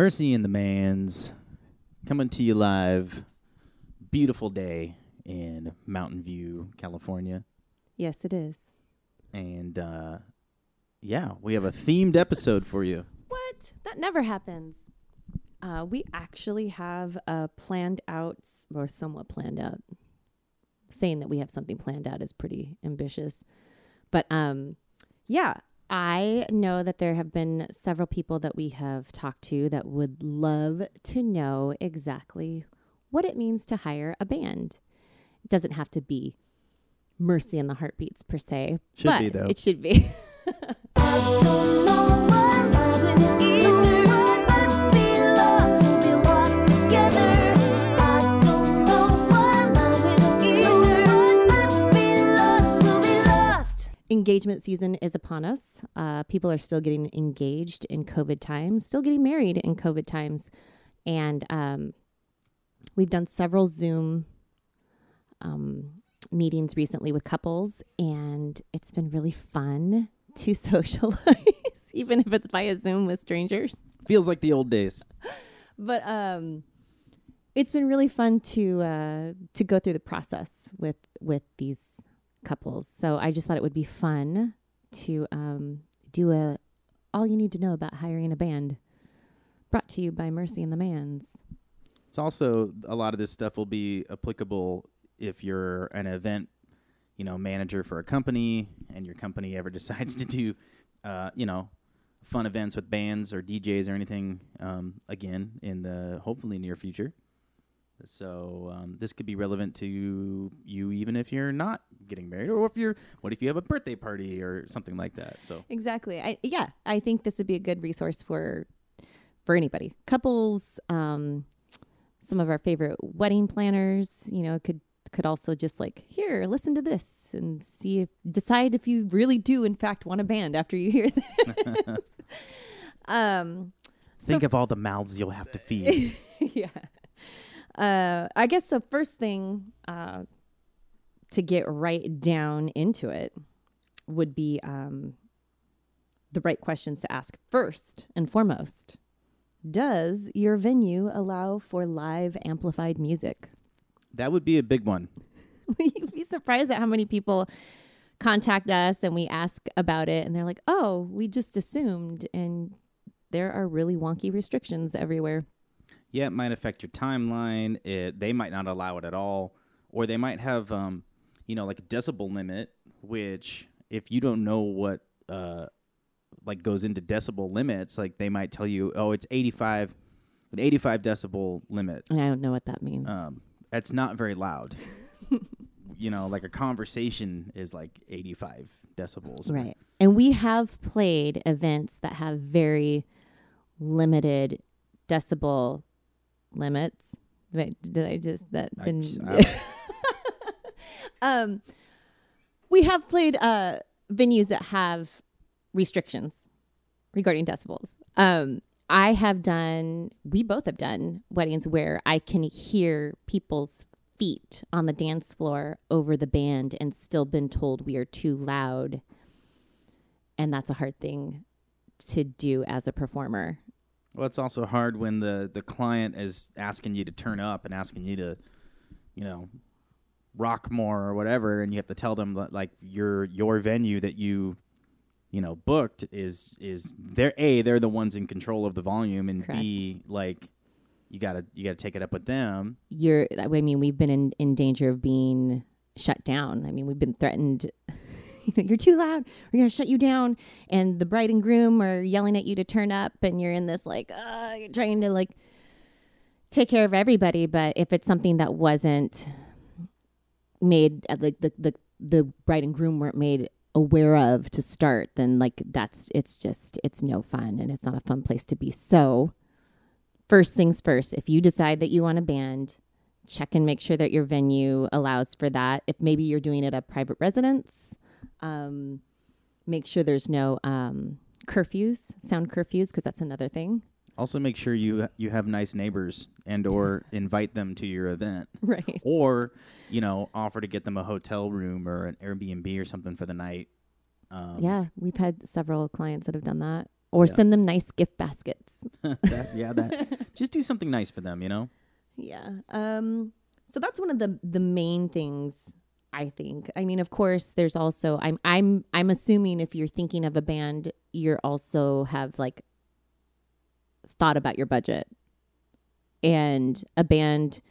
Mercy and the Manz coming to you live. Beautiful day in Mountain View, California. Yes, it is. And uh, yeah, we have a themed episode for you. What? That never happens. Uh, we actually have a planned out, or somewhat planned out. Saying that we have something planned out is pretty ambitious. But um, yeah, I know that there have been several people that we have talked to that would love to know exactly what it means to hire a band. It doesn't have to be Mercy and the Heartbeats per se. Should but be, though. It should be. Engagement season is upon us. Uh, people are still getting engaged in COVID times, still getting married in COVID times. And um, we've done several Zoom um, meetings recently with couples, and it's been really fun to socialize, even if it's via Zoom with strangers. Feels like the old days. But um, it's been really fun to uh, to go through the process with with these couples. So I just thought it would be fun to um, do a all you need to know about hiring a band. Brought to you by Mercy and the Manz. It's also a lot of this stuff will be applicable if you're an event, you know, manager for a company, and your company ever decides to do, uh, you know, fun events with bands or DJs or anything. Um, again, in the hopefully near future. So um, this could be relevant to you, even if you're not getting married, or if you're. What if you have a birthday party or something like that? So Exactly. I yeah, I think this would be a good resource for for anybody. Couples, um, some of our favorite wedding planners, you know, could could also just like here, listen to this and see if decide if you really do in fact want a band after you hear this. um think of all the mouths you'll have to feed. yeah. Uh, I guess the first thing uh, to get right down into it would be um, the right questions to ask first and foremost. Does your venue allow for live amplified music? that would be a big one. You'd be surprised at how many people contact us and we ask about it, and they're like, oh, we just assumed. And there are really wonky restrictions everywhere. Yeah, it might affect your timeline. It, they might not allow it at all, or they might have, um, you know, like a decibel limit, which if you don't know what uh, like goes into decibel limits, like they might tell you, oh, it's 85, an 85 decibel limit. And I don't know what that means. Um, that's not very loud. you know, like a conversation is like 85 decibels. Right. And we have played events that have very limited decibel limits. Wait, did I just that I- didn't I- um we have played uh venues that have restrictions regarding decibels. Um I have done we both have done weddings where I can hear people's feet on the dance floor over the band and still been told we are too loud. And that's a hard thing to do as a performer. Well, it's also hard when the the client is asking you to turn up and asking you to, you know, rock more or whatever, and you have to tell them that, like your your venue that you, you know, booked is is they're a they're the ones in control of the volume, and b like you gotta you gotta take it up with them. you're I mean we've been in, in danger of being shut down. I mean we've been threatened you know, you're too loud. We're going to shut you down and the bride and groom are yelling at you to turn up and you're in this like uh you're trying to like take care of everybody, but if it's something that wasn't made uh, like the the the bride and groom weren't made aware of to start, then like that's it's just it's no fun and it's not a fun place to be. So, first things first, if you decide that you want a band, check and make sure that your venue allows for that. If maybe you're doing it at a private residence, um, make sure there's no um, curfews, sound curfews, because that's another thing. Also, make sure you you have nice neighbors and or invite them to your event, Right. or you know offer to get them a hotel room or an Airbnb or something for the night. Um, Yeah, we've had several clients that have done that. or Yeah. send them nice gift baskets. that, yeah, that just do something nice for them, you know. Yeah. Um so that's one of the the main things I think. I mean, of course, there's also I'm I'm I'm assuming if you're thinking of a band, you're also have like thought about your budget. And a band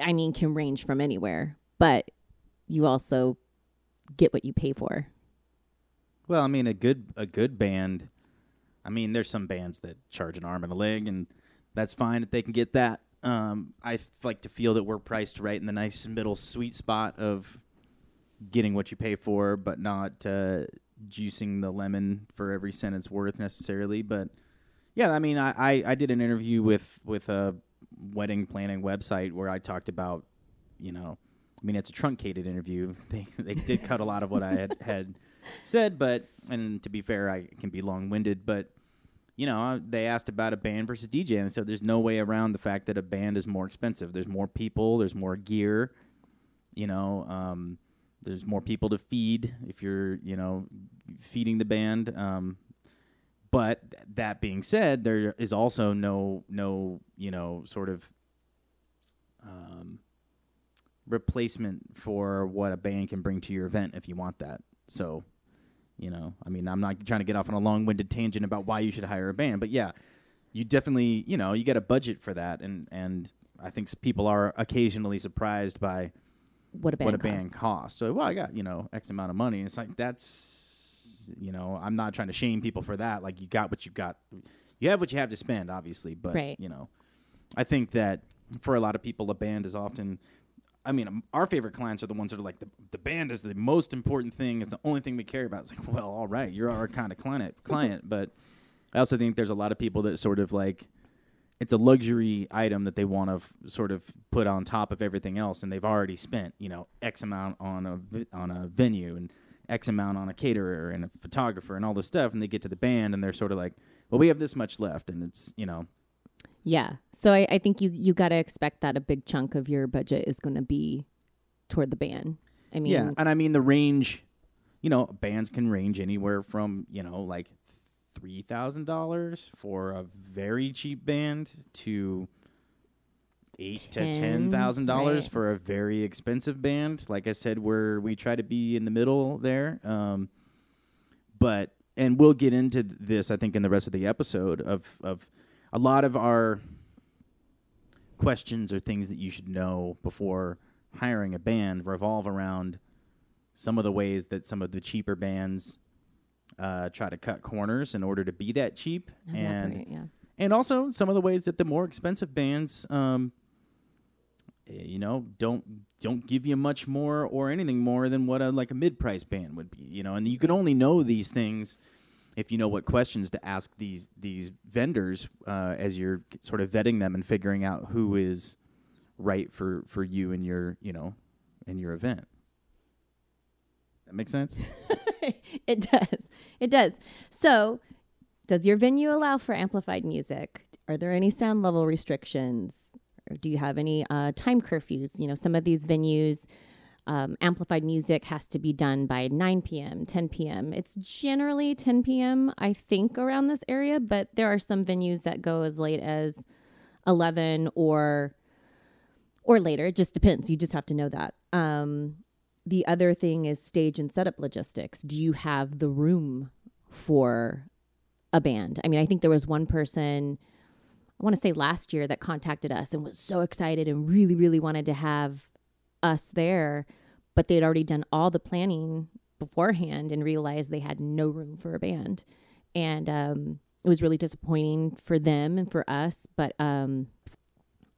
I mean can range from anywhere, but you also get what you pay for. Well, I mean, a good a good band. I mean, there's some bands that charge an arm and a leg, and that's fine if they can get that. Um, I f- like to feel that we're priced right in the nice middle sweet spot of getting what you pay for, but not uh, juicing the lemon for every cent it's worth necessarily. But yeah, I mean, I, I, I did an interview with with a wedding planning website where I talked about, you know, I mean, it's a truncated interview. They they did cut a lot of what I had had said, but and to be fair, I can be long winded, but you know, they asked about a band versus DJ, and so there's no way around the fact that a band is more expensive. There's more people, there's more gear, you know, um, there's more people to feed if you're, you know, feeding the band. Um, but th- that being said, there is also no no you know sort of um, replacement for what a band can bring to your event if you want that. So, you know, I mean, I'm not trying to get off on a long-winded tangent about why you should hire a band, but yeah, you definitely, you know, you get a budget for that, and and I think people are occasionally surprised by What a band what a costs. band costs. So, well, I got you know X amount of money. It's like that's you know, I'm not trying to shame people for that. Like you got what you got, you have what you have to spend, obviously. But Right. you know, I think that for a lot of people, a band is often. I mean, um, our favorite clients are the ones that are like the the band is the most important thing. It's the only thing we care about. It's like, well, all right, you're our kind of client, client. But I also think there's a lot of people that sort of like it's a luxury item that they want to f- sort of put on top of everything else, and they've already spent you know X amount on a vi- on a venue and X amount on a caterer and a photographer and all this stuff, and they get to the band and they're sort of like, well, we have this much left, and it's you know Yeah. So I, I think you you got to expect that a big chunk of your budget is going to be toward the band. I mean, yeah, and I mean the range, you know, bands can range anywhere from you know like three thousand dollars for a very cheap band to eight to ten thousand dollars right. for a very expensive band. Like I said, where we try to be in the middle there. Um, but and we'll get into this, I think, in the rest of the episode of of a lot of our questions or things that you should know before hiring a band revolve around some of the ways that some of the cheaper bands uh, try to cut corners in order to be that cheap, and and operate, yeah. and also some of the ways that the more expensive bands, um, eh, you know, don't don't give you much more or anything more than what a like a mid price band would be. You know, and you can only know these things if you know what questions to ask these these vendors uh, as you're sort of vetting them and figuring out who is right for for you and your you know and your event. That makes sense. it does. It does. So, does your venue allow for amplified music? Are there any sound level restrictions? Or do you have any uh, time curfews? You know, some of these venues, um, amplified music has to be done by 9 p.m., 10 p.m. It's generally 10 p.m., I think, around this area, but there are some venues that go as late as 11 or or later. It just depends. You just have to know that. Um, the other thing is stage and setup logistics. Do you have the room for a band? I mean, I think there was one person, I want to say last year, that contacted us and was so excited and really, really wanted to have us there, but they'd already done all the planning beforehand and realized they had no room for a band. And um, it was really disappointing for them and for us, but um,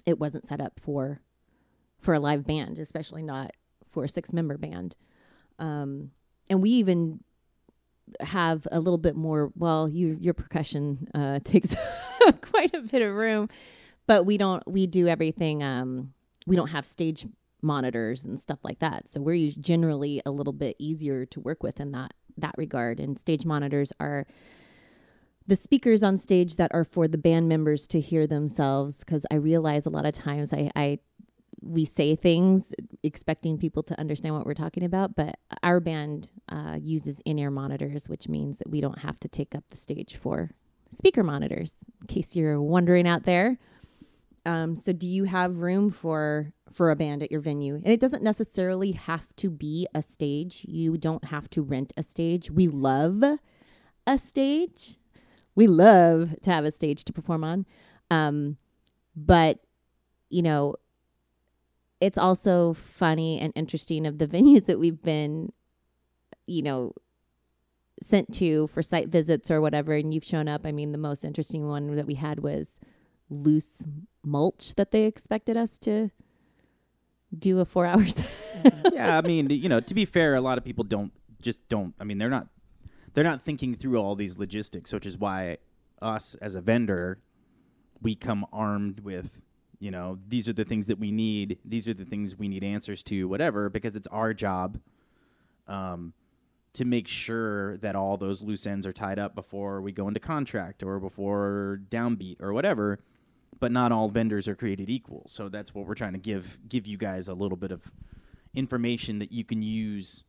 it wasn't set up for for a live band, especially not for a six member band. Um, and we even have a little bit more, well, you, your percussion uh, takes quite a bit of room, but we don't, we do everything. Um, we don't have stage monitors and stuff like that. So we're generally a little bit easier to work with in that, that regard. And stage monitors are the speakers on stage that are for the band members to hear themselves. Cause I realize a lot of times I, I we say things expecting people to understand what we're talking about, but our band uh, uses in-ear monitors, which means that we don't have to take up the stage for speaker monitors. In case you're wondering out there. Um, so, do you have room for for a band at your venue? And it doesn't necessarily have to be a stage. You don't have to rent a stage. We love a stage. We love to have a stage to perform on. Um, but you know, it's also funny and interesting of the venues that we've been, you know, sent to for site visits or whatever, and you've shown up. I mean, the most interesting one that we had was loose mulch that they expected us to do a four hours. yeah, I mean, you know, to be fair, a lot of people don't just don't. I mean, they're not they're not thinking through all these logistics, which is why us as a vendor, we come armed with, you know, these are the things that we need. These are the things we need answers to, whatever, because it's our job. Um, to make sure that all those loose ends are tied up before we go into contract or before downbeat or whatever but not all vendors are created equal. So that's what we're trying to give give you guys a little bit of information that you can use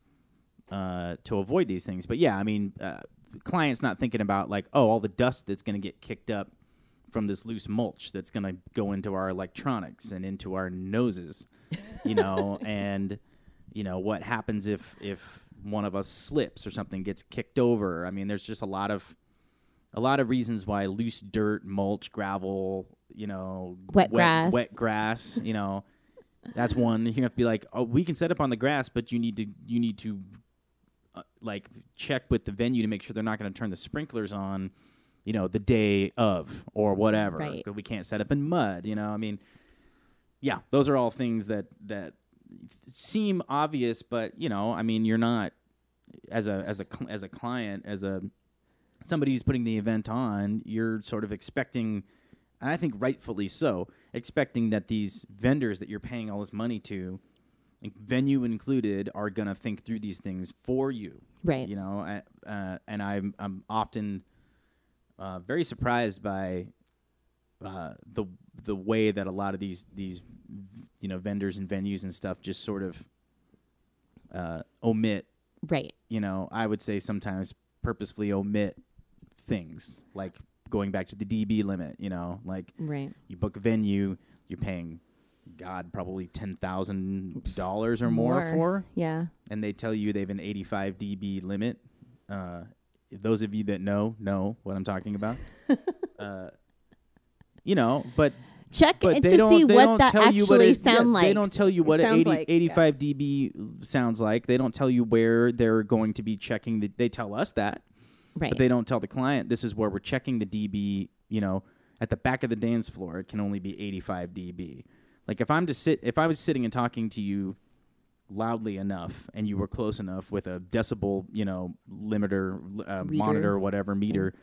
uh, to avoid these things. But yeah, I mean, uh, clients not thinking about like, oh, all the dust that's going to get kicked up from this loose mulch that's going to go into our electronics and into our noses, you know, and you know what happens if if one of us slips or something gets kicked over. I mean, there's just a lot of a lot of reasons why loose dirt, mulch, gravel, you know, Wet grass. wet grass, you know, that's one. You have to be like, oh, we can set up on the grass, but you need to you need to uh, like check with the venue to make sure they're not going to turn the sprinklers on, you know, the day of or whatever. Right. We can't set up in mud. You know, I mean, yeah, those are all things that that seem obvious, but you know, I mean, you're not as a as a as a client as a somebody who's putting the event on, you're sort of expecting, and I think rightfully so, expecting that these vendors that you're paying all this money to, like venue included, are gonna think through these things for you. Right. You know, I- uh, and I'm I'm often uh, very surprised by uh, the the way that a lot of these these you know vendors and venues and stuff just sort of uh, omit right. you know, I would say sometimes purposefully omit things like going back to the DB limit, you know, like Right. you book a venue, you're paying God probably ten thousand dollars or more, More. for, Yeah. and they tell you they have an eighty-five dB limit. Uh, those of you that know know what I'm talking about, uh, you know, but Check but to see what that what actually it, sound yeah, like. They don't tell you what an 80, like, yeah. 85 dB sounds like. They don't tell you where they're going to be checking. The, they tell us that, Right. but they don't tell the client this is where we're checking the dB. You know, at the back of the dance floor, it can only be 85 dB. Like if I'm to sit, if I was sitting and talking to you loudly enough, and you were close enough with a decibel, you know, limiter, uh, monitor, whatever meter,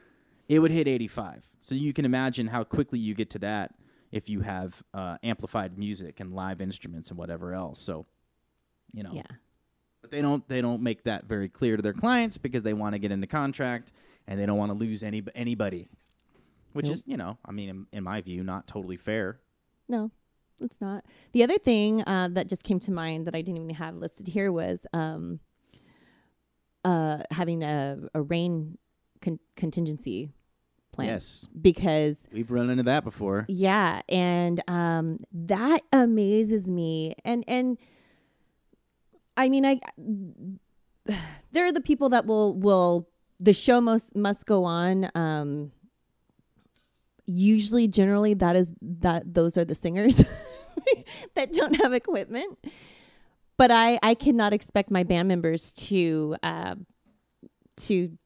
it would hit 85. So you can imagine how quickly you get to that if you have uh, amplified music and live instruments and whatever else. So, you know, yeah. But they don't they don't make that very clear to their clients because they want to get into contract and they don't want to lose any anybody, which Nope. is you know I mean in, in my view not totally fair. No, it's not. The other thing uh, that just came to mind that I didn't even have listed here was um, uh, having a, a rain con- contingency plan. Yes, Because we've run into that before. yeah, and um, that amazes me. And and I mean, I there are the people that will will the show must must go on. Um, usually, generally, that is that those are the singers that don't have equipment. But I I cannot expect my band members to uh, to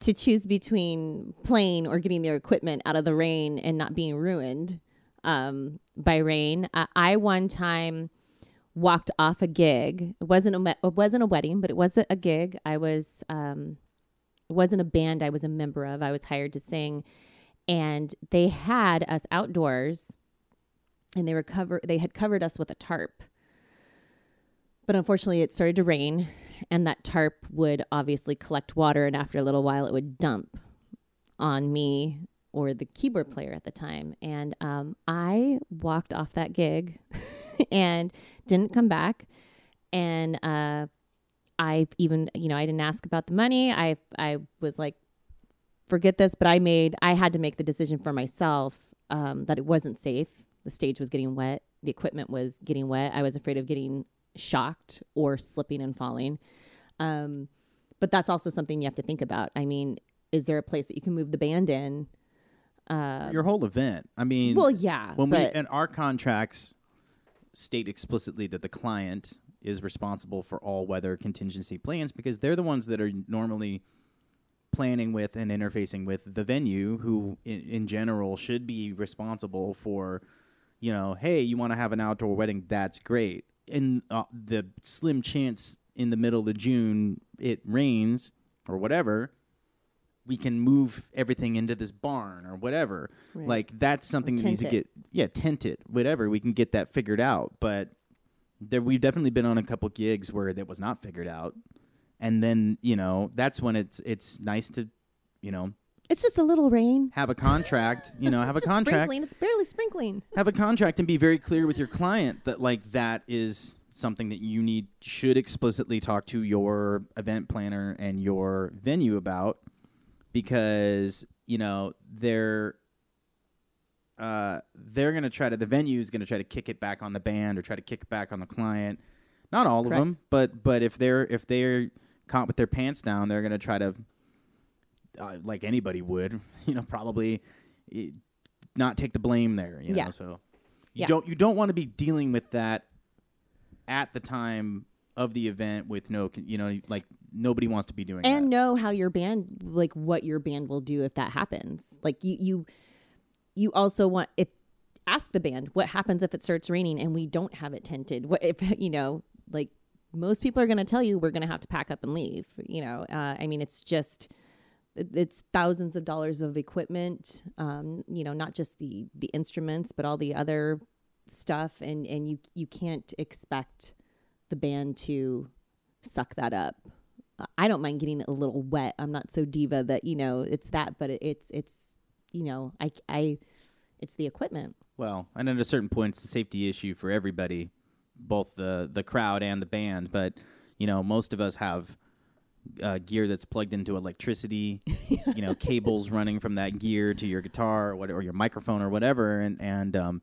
to choose between playing or getting their equipment out of the rain and not being ruined um, by rain. I, I one time walked off a gig. It wasn't a it wasn't a wedding, but it was a, gig. I was um, it wasn't a band I was a member of. I was hired to sing, and they had us outdoors, and they were cover they had covered us with a tarp. But unfortunately, it started to rain, and that tarp would obviously collect water, and after a little while, it would dump on me or the keyboard player at the time. And um, I walked off that gig and didn't come back. And uh, I even, you know, I didn't ask about the money. I I was like, forget this. But I made, I had to make the decision for myself um, that it wasn't safe. The stage was getting wet. The equipment was getting wet. I was afraid of getting shocked or slipping and falling. Um, but that's also something you have to think about. I mean, is there a place that you can move the band in? Uh, Your whole event. I mean, well, yeah, when we and our contracts state explicitly that the client is responsible for all weather contingency plans because they're the ones that are normally planning with and interfacing with the venue who in, in general should be responsible for you know hey you want to have an outdoor wedding that's great in uh, the slim chance in the middle of june it rains or whatever we can move everything into this barn or whatever Right. like that's something that needs to get yeah tent it whatever we can get that figured out but there we've definitely been on a couple gigs where that was not figured out and then you know that's when it's it's nice to you know it's just a little rain. have a contract you know have a contract Sprinkling. It's barely sprinkling. have a contract and be very clear with your client that like that is something that you need should explicitly talk to your event planner and your venue about because you know they're uh, they're gonna try to the venue is gonna try to kick it back on the band or try to kick it back on the client. Not all of them, but but if they're if they're caught with their pants down, they're gonna try to uh, like anybody would, you know, probably eh, not take the blame there. You know, Yeah. so you Yeah. don't you don't want to be dealing with that at the time of the event with no, you know, like nobody wants to be doing and that. know how your band like what your band will do if that happens like you you you also want if ask the band what happens if it starts raining and we don't have it tented what if you know like most people are going to tell you we're going to have to pack up and leave you know uh, i mean it's just it's thousands of dollars of equipment um, you know not just the the instruments but all the other stuff and and you you can't expect the band to suck that up I don't mind getting a little wet. I'm not so diva that you know it's that, but it's it's you know I I it's the equipment. Well, and at a certain point, it's a safety issue for everybody, both the the crowd and the band. But you know, most of us have uh, gear that's plugged into electricity. you know, cables running from that gear to your guitar or, what, or your microphone or whatever. And and um,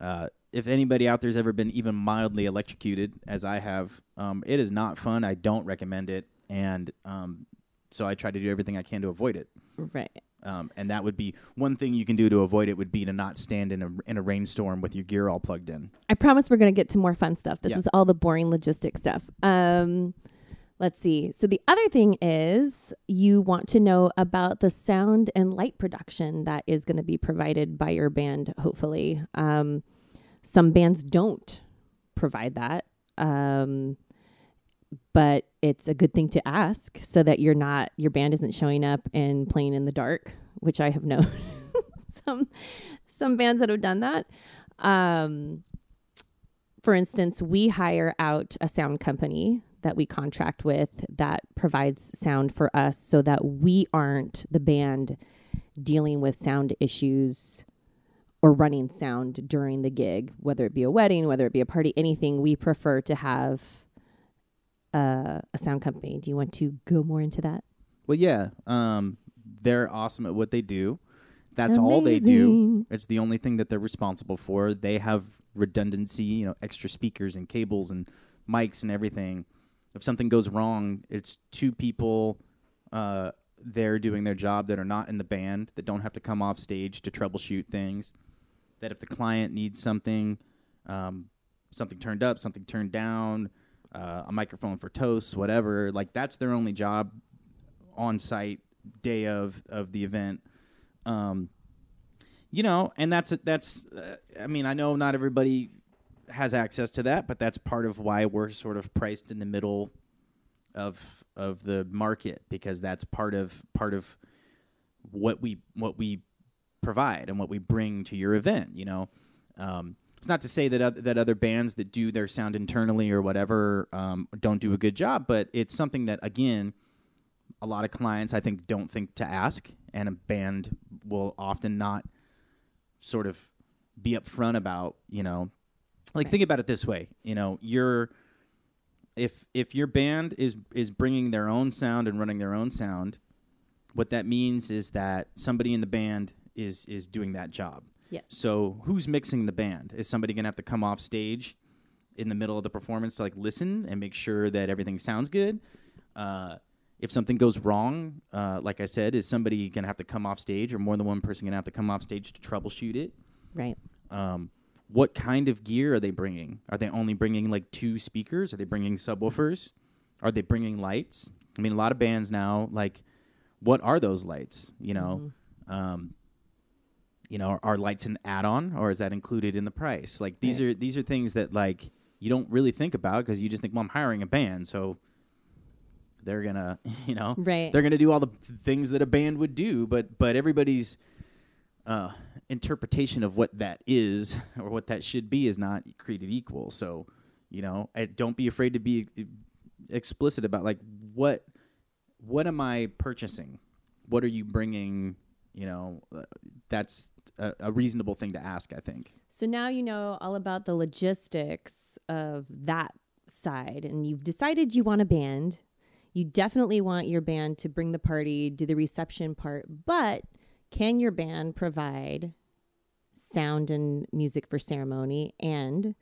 uh, if anybody out there's ever been even mildly electrocuted, as I have, um, it is not fun. I don't recommend it, and um, so I try to do everything I can to avoid it. Right. Um, and that would be one thing you can do to avoid it would be to not stand in a in a rainstorm with your gear all plugged in. I promise we're going to get to more fun stuff. This Yeah. is all the boring logistic stuff. Um, let's see. So the other thing is you want to know about the sound and light production that is going to be provided by your band. Hopefully, um, some bands don't provide that. Um, but it's a good thing to ask so that you're not your band isn't showing up and playing in the dark, which I have known some some bands that have done that. Um, for instance, we hire out a sound company that we contract with that provides sound for us so that we aren't the band dealing with sound issues or running sound during the gig, whether it be a wedding, whether it be a party, anything. We prefer to have uh, a sound company. Do you want to go more into that? Well, yeah, um, they're awesome at what they do. That's all they do. It's the only thing that they're responsible for. They have redundancy, you know, extra speakers and cables and mics and everything. If something goes wrong, it's two people uh, there doing their job that are not in the band that don't have to come off stage to troubleshoot things. That if the client needs something, um, something turned up, something turned down, uh, a microphone for toasts, whatever, like that's their only job on site day of of the event. Um, you know, and that's that's. Uh, I mean, I know not everybody has access to that, but that's part of why we're sort of priced in the middle of of the market because that's part of part of what we what we provide and what we bring to your event. You know, um, it's not to say that oth- that other bands that do their sound internally or whatever um, don't do a good job, but it's something that again, a lot of clients I think don't think to ask, and a band will often not sort of be upfront about you know like think about it this way you know you're if if your band is is bringing their own sound and running their own sound what that means is that somebody in the band is is doing that job Yes. so who's mixing the band is somebody gonna have to come off stage in the middle of the performance to like listen and make sure that everything sounds good uh, if something goes wrong uh, like i said is somebody gonna have to come off stage or more than one person gonna have to come off stage to troubleshoot it Right. um, what kind of gear are they bringing? Are they only bringing like two speakers? Are they bringing subwoofers? Are they bringing lights? I mean, a lot of bands now, like, what are those lights? You know, um, you know, are, are lights an add-on or is that included in the price? Like, these Right. are these are things that like you don't really think about because you just think, well, I'm hiring a band, so they're gonna, you know, Right. they're gonna do all the things that a band would do, but but everybody's uh, interpretation of what that is or what that should be is not created equal. So, you know, I, don't be afraid to be e- explicit about like what what am I purchasing? What are you bringing? You know, uh, that's a, a reasonable thing to ask. I think. So now you know all about the logistics of that side, and you've decided you want a band. You definitely want your band to bring the party, do the reception part, but can your band provide sound and music for ceremony and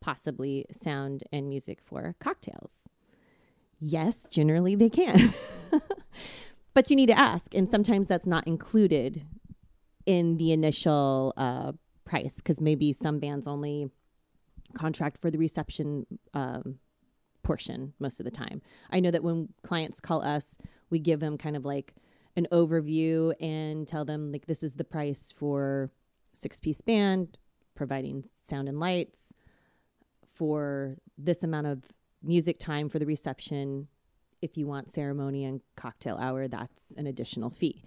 possibly sound and music for cocktails? Yes, generally they can. but you need to ask, and sometimes that's not included in the initial uh, price because maybe some bands only contract for the reception um, portion most of the time. I know that when clients call us, we give them kind of like an overview and tell them like this is the price for six piece band providing sound and lights for this amount of music time for the reception if you want ceremony and cocktail hour that's an additional fee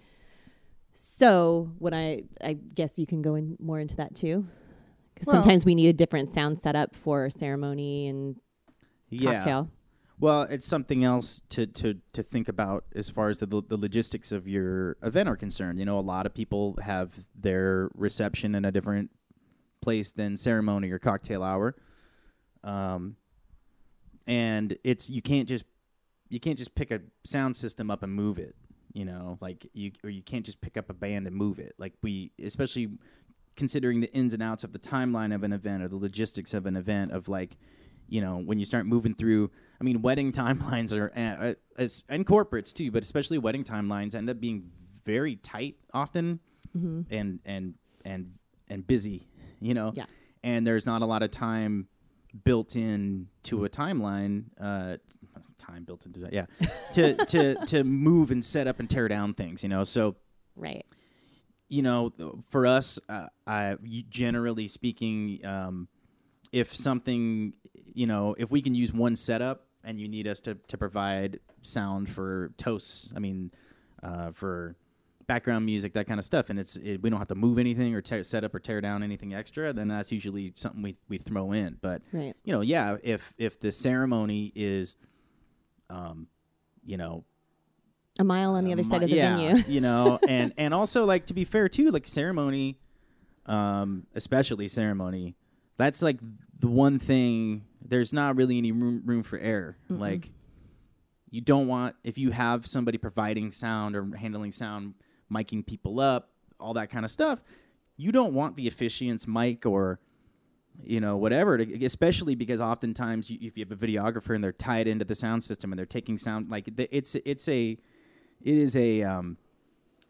so what I I guess you can go in more into that too. Because Well- sometimes we need a different sound setup for ceremony and Yeah. cocktail. Well, it's something else to, to, to think about as far as the, the logistics of your event are concerned. You know, a lot of people have their reception in a different place than ceremony or cocktail hour. Um, and it's you can't just you can't just pick a sound system up and move it. You know, like you or you can't just pick up a band and move it. Like we, especially considering the ins and outs of the timeline of an event or the logistics of an event of like you know when you start moving through i mean wedding timelines are uh, as and corporates too but especially wedding timelines end up being very tight often and and and and busy you know Yeah. and there's not a lot of time built in to a timeline uh time built into that yeah to to to move and set up and tear down things you know so Right. you know, for us, uh, I generally speaking, um, if something, you know, if we can use one setup and you need us to, to provide sound for toasts, I mean, uh, for background music, that kind of stuff, and it's it, we don't have to move anything or tear, set up or tear down anything extra, then that's usually something we, we throw in. But Right. you know, yeah, if if the ceremony is, um, you know, A mile on the other uh, side of the yeah, venue. you know, and and also like to be fair too, like ceremony, um, especially ceremony, that's like the one thing. There's not really any room room for error. Like, you don't want if you have somebody providing sound or handling sound, miking people up, all that kind of stuff. You don't want the officiant's mic or you know whatever to, especially because oftentimes you, if you have a videographer and they're tied into the sound system and they're taking sound like the- it's it's a it is a um,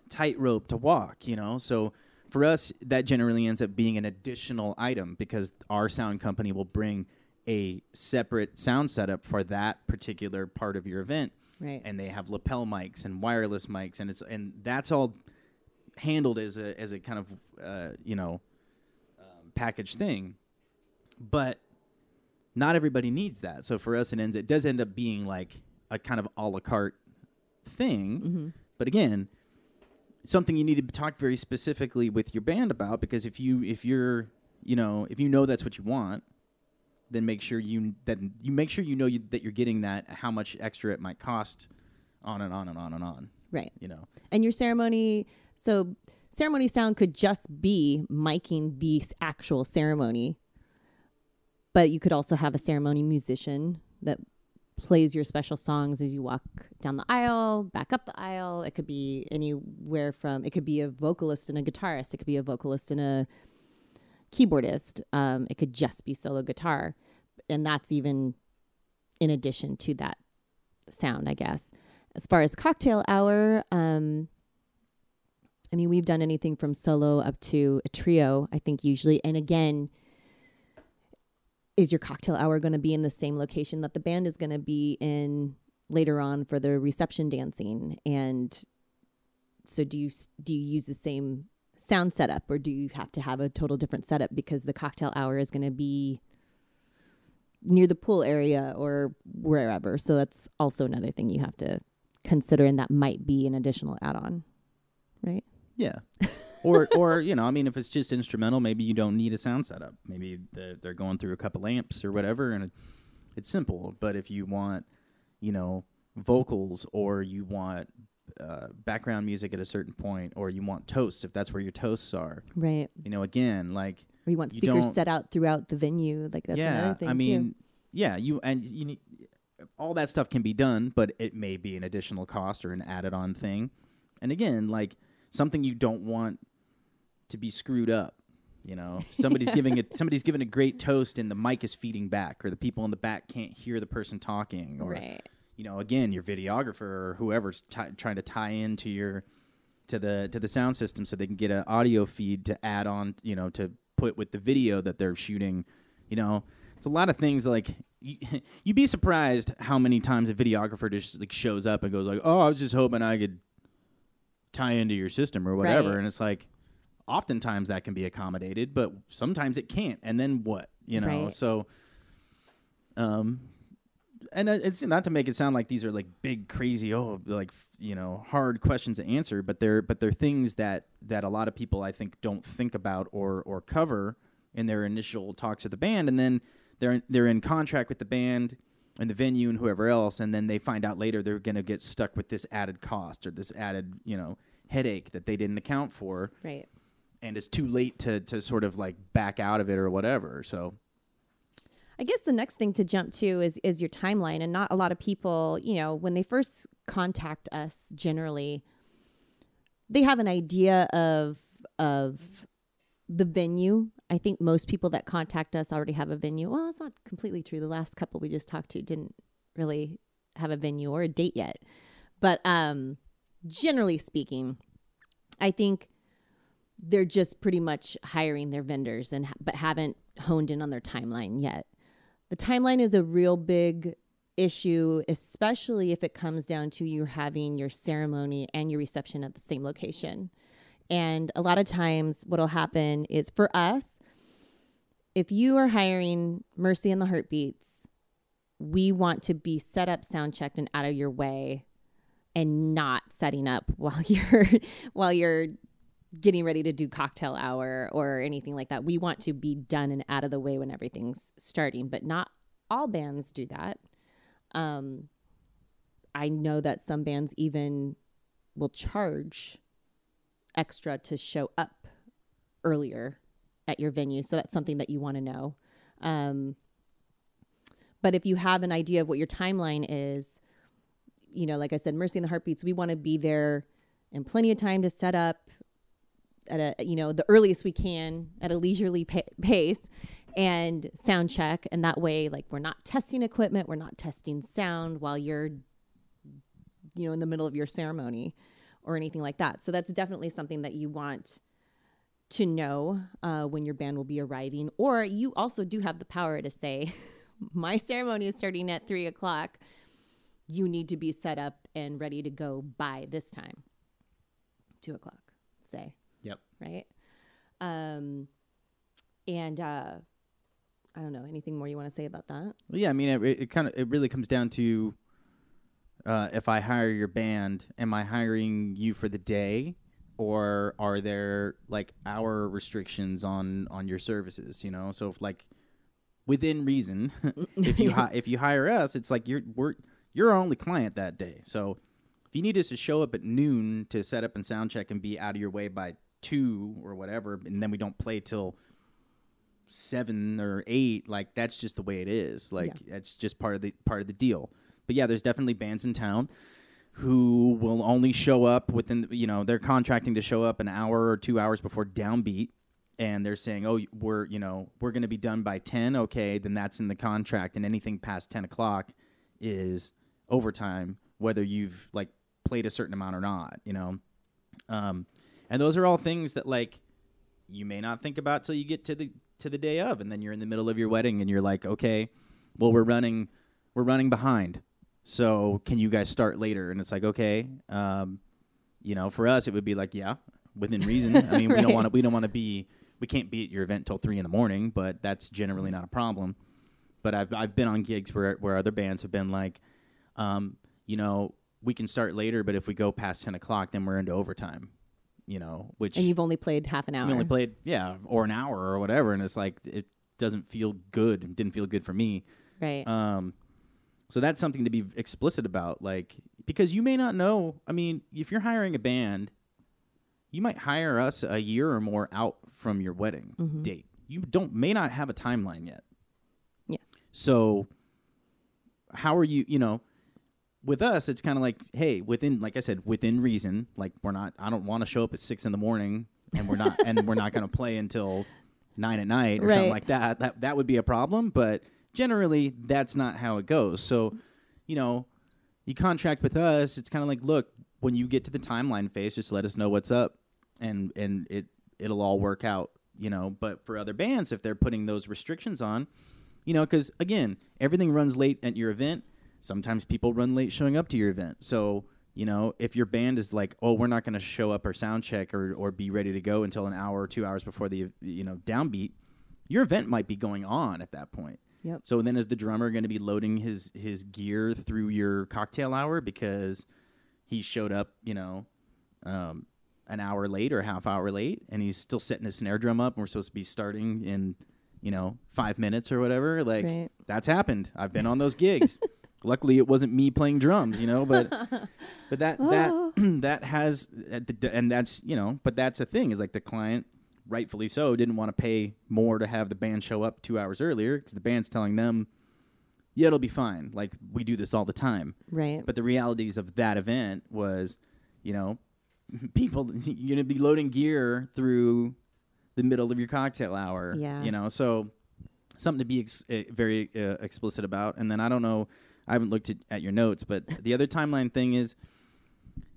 tightrope to walk, you know. So for us, that generally ends up being an additional item because our sound company will bring a separate sound setup for that particular part of your event, Right. and they have lapel mics and wireless mics, and it's and that's all handled as a as a kind of uh, you know um, package thing, but not everybody needs that. So for us, it ends it does end up being like a kind of a la carte thing. Mm-hmm. But again, something you need to talk very specifically with your band about because if you if you're you know if you know that's what you want, then make sure you that you make sure you know you, that you're getting that how much extra it might cost, on and on and on and on. Right. You know. And your ceremony, so ceremony sound could just be miking the actual ceremony. But you could also have a ceremony musician that plays your special songs as you walk down the aisle, back up the aisle. It could be anywhere from it could be a vocalist and a guitarist. It could be a vocalist and a keyboardist. Um, it could just be solo guitar, and that's even in addition to that sound, I guess. As far as cocktail hour, um, I mean, we've done anything from solo up to a trio, I think, usually. And again, is your cocktail hour going to be in the same location that the band is going to be in later on for the reception dancing? And so, do you do you use the same sound setup, or do you have to have a total different setup because the cocktail hour is going to be near the pool area or wherever? So that's also another thing you have to consider, and that might be an additional add-on, right? Yeah. or or you know, I mean, if it's just instrumental, maybe you don't need a sound setup. Maybe the, they're going through a couple amps or whatever, and it, it's simple. But if you want, you know, vocals or you want uh, background music at a certain point, or you want toasts, if that's where your toasts are, Right. you know, again, like Or you want speakers don't- set out throughout the venue. Like that's yeah, another thing I mean, too. yeah, you and you need all that stuff can be done, but it may be an additional cost or an added-on thing. And again, like something you don't want to be screwed up. You know, somebody's giving it. Somebody's giving a great toast, and the mic is feeding back, or the people in the back can't hear the person talking, or Right. you know, again, your videographer or whoever's ti trying to tie into your to the to the sound system so they can get an audio feed to add on, you know, to put with the video that they're shooting. You know, it's a lot of things like you, you'd be surprised how many times a videographer just like shows up and goes like, "Oh, I was just hoping I could tie into your system or whatever," Right. and it's like. Oftentimes that can be accommodated, but sometimes it can't. And then what? You know, Right. so um, and uh, it's not to make it sound like these are like big crazy oh like you know hard questions to answer but they're but they're things that that a lot of people i think don't think about or or cover in their initial talks with the band and then they're they're in contract with the band and the venue and whoever else and then they find out later they're going to get stuck with this added cost or this added you know headache that they didn't account for Right. and it's too late to to sort of like back out of it or whatever so I guess the next thing to jump to is is your timeline, and not a lot of people, you know, when they first contact us, generally, they have an idea of of the venue. I think most people that contact us already have a venue. Well, it's not completely true. The last couple we just talked to didn't really have a venue or a date yet, but um, generally speaking, I think they're just pretty much hiring their vendors and but haven't honed in on their timeline yet. The timeline is a real big issue, especially if it comes down to you having your ceremony and your reception at the same location. And a lot of times, what'll happen is for us, if you are hiring Mercy and the Heartbeats, we want to be set up, sound checked, and out of your way, and not setting up while you're while you're getting ready to do cocktail hour or anything like that. We want to be done and out of the way when everything's starting, but not all bands do that. Um, I know that some bands even will charge extra to show up earlier at your venue. So that's something that you want to know. Um, but if you have an idea of what your timeline is, you know, like I said, Mercy and the Heartbeats, we want to be there in plenty of time to set up at a you know the earliest we can at a leisurely pa- pace and sound check and that way like we're not testing equipment we're not testing sound while you're you know in the middle of your ceremony or anything like that. So that's definitely something that you want to know uh, when your band will be arriving. Or you also do have the power to say my ceremony is starting at three o'clock. You need to be set up and ready to go by this time. Two o'clock say. Yep. Right? Um, and uh, I don't know. Anything more you want to say about that. Well, yeah, I mean, it, it kind of it really comes down to uh, if I hire your band, am I hiring you for the day, or are there like hour restrictions on on your services? You know, so if like within reason, if you hi- if you hire us, it's like you're we're you're our only client that day. So if you need us to show up at noon to set up and sound check and be out of your way by two or whatever, and then we don't play till seven or eight, like that's just the way it is. Like that's just part of the part of the deal. But yeah, there's definitely bands in town who will only show up within you know they're contracting to show up an hour or two hours before downbeat and they're saying oh we're you know we're going to be done by 10 okay then that's in the contract and anything past 10 o'clock is overtime whether you've like played a certain amount or not you know? Um, and those are all things that like you may not think about till you get to the to the day of and then you're in the middle of your wedding and you're like okay well we're running we're running behind so can you guys start later? And it's like okay um, you know for us it would be like yeah within reason. I mean we don't want to we don't want to be we can't be at your event till three in the morning but that's generally not a problem. But i've, I've been on gigs where, where other bands have been like um, you know we can start later but if we go past 10 o'clock then we're into overtime you know which And you've only played half an hour. we only played yeah or an hour or whatever and it's like it doesn't feel good it didn't feel good for me. Right. um, so that's something to be explicit about, like because you may not know. I mean, if you're hiring a band, you might hire us a year or more out from your wedding mm-hmm. date. You don't may not have a timeline yet. Yeah. So how are you? You know, with us, it's kind of like, hey, within, like I said, within reason. Like we're not. I don't want to show up at six in the morning, and we're not, and we're not going to play until nine at night or something like that. That that would be a problem. But generally, that's not how it goes. So, you know, you contract with us. It's kind of like, look, when you get to the timeline phase, just let us know what's up, and and it it'll all work out. You know, but for other bands, if they're putting those restrictions on, you know, because again, everything runs late at your event. Sometimes people run late showing up to your event. So, you know, if your band is like, oh, we're not going to show up or sound check or, or be ready to go until an hour or two hours before the, you know, downbeat, your event might be going on at that point. Yep. So then is the drummer going to be loading his, his gear through your cocktail hour because he showed up, you know, um, an hour late or a half hour late and he's still setting his snare drum up and we're supposed to be starting in, you know, five minutes or whatever. Like Right. that's happened. I've been on those gigs. Luckily, it wasn't me playing drums, you know. But but that that that has uh, and that's you know. But that's a thing is like the client, rightfully so, didn't want to pay more to have the band show up two hours earlier because the band's telling them, yeah, it'll be fine. Like we do this all the time. right. But the realities of that event was, you know, people you're gonna be loading gear through the middle of your cocktail hour. Yeah. You know, so something to be ex- uh, very uh, explicit about. And then I don't know, I haven't looked at, at your notes, but the other timeline thing is,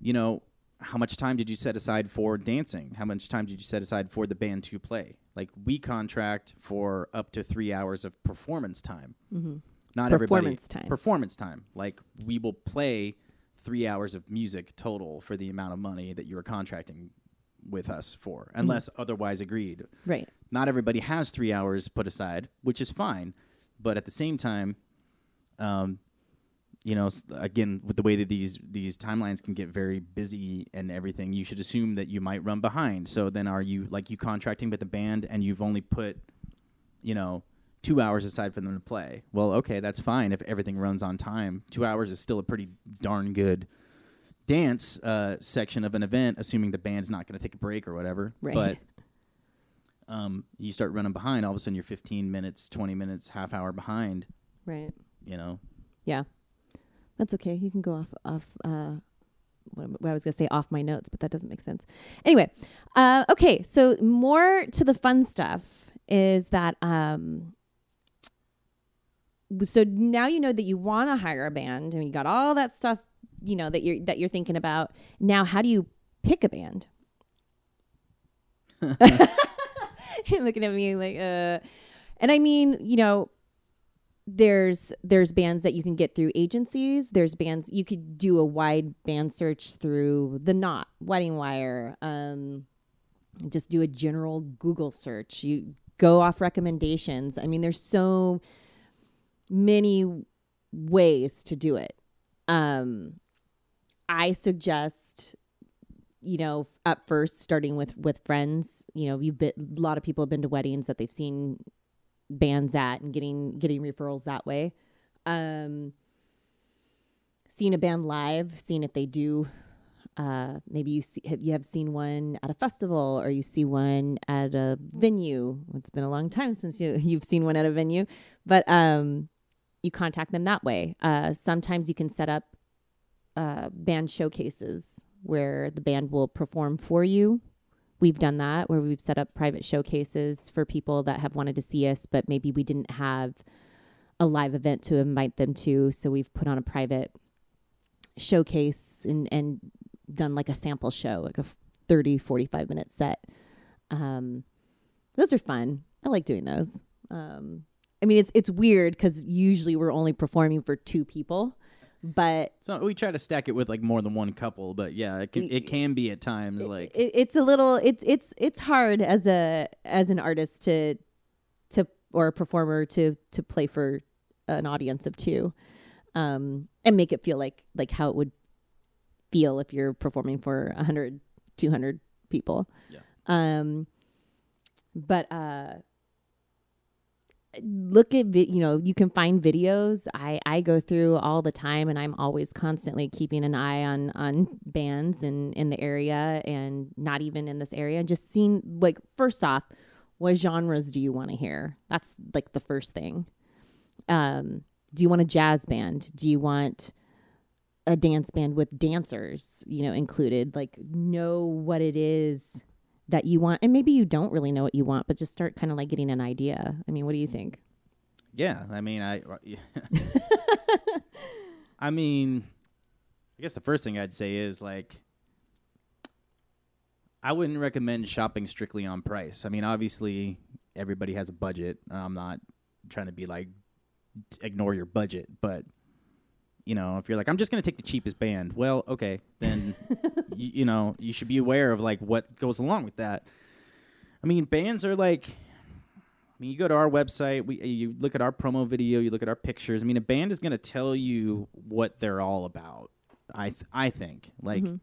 you know, how much time did you set aside for dancing? How much time did you set aside for the band to play? Like we contract for up to three hours of performance time. Mm-hmm. Not everybody Performance time. Performance time. Like we will play three hours of music total for the amount of money that you are contracting with us for, unless otherwise agreed right. not everybody has three hours put aside, which is fine. But at the same time, um, you know, again, with the way that these these timelines can get very busy and everything, you should assume that you might run behind. So then, are you like you contracting with the band and you've only put, you know, two hours aside for them to play? Well, okay, that's fine if everything runs on time. Two hours is still a pretty darn good dance uh, section of an event, assuming the band's not going to take a break or whatever. Right. But um, you start running behind, all of a sudden you're 15 minutes, 20 minutes, half hour behind. Right. You know, Yeah. That's okay. You can go off off uh what, I was going to say off my notes, but that doesn't make sense. Anyway, uh okay, so more to the fun stuff is that um so now you know that you want to hire a band and you got all that stuff, you know, that you're that you're thinking about. Now, how do you pick a band? You're looking at me like uh and I mean, you know, there's there's bands that you can get through agencies. There's bands you could do a wide band search through the Knot, Wedding Wire. Um, just do a general Google search. You go off recommendations. I mean, there's so many ways to do it. Um, I suggest you know at first starting with with friends you know you've been a lot of people have been to weddings that they've seen bands at and getting getting referrals that way. Um, seeing a band live, seeing if they do uh, maybe you see you have seen one at a festival or you see one at a venue. It's been a long time since you you've seen one at a venue, but um, you contact them that way. Uh, sometimes you can set up uh, band showcases where the band will perform for you. We've done that where we've set up private showcases for people that have wanted to see us, but maybe we didn't have a live event to invite them to. So we've put on a private showcase and, and done like a sample show, like a 30, 45 minute set. Um, those are fun. I like doing those. Um, I mean, it's it's weird because usually we're only performing for two people, but So we try to stack it with like more than one couple, but yeah, it can, it can be at times like it, it's a little it's it's it's hard as a as an artist to to or a performer to to play for an audience of two um and make it feel like like how it would feel if you're performing for 100 200 people Yeah. um but uh look at you know you can find videos. I i go through all the time and i'm always constantly keeping an eye on on bands in in the area and not even in this area and just seeing like first off what genres do you want to hear? That's like the first thing. Um do you want a jazz band? Do you want a dance band with dancers you know included? Like know what it is that you want and maybe you don't really know what you want but just start kind of like getting an idea i mean what do you think Yeah, I mean, I. I mean, I guess the first thing I'd say is like, I wouldn't recommend shopping strictly on price. I mean, obviously, everybody has a budget. I'm not trying to be like ignore your budget, but you know, if you're like, I'm just gonna take the cheapest band, well, okay, then you, you know, you should be aware of like what goes along with that. I mean, bands are like I mean, you go to our website, we you look at our promo video, you look at our pictures. I mean, a band is going to tell you what they're all about. I th- I think like mm-hmm.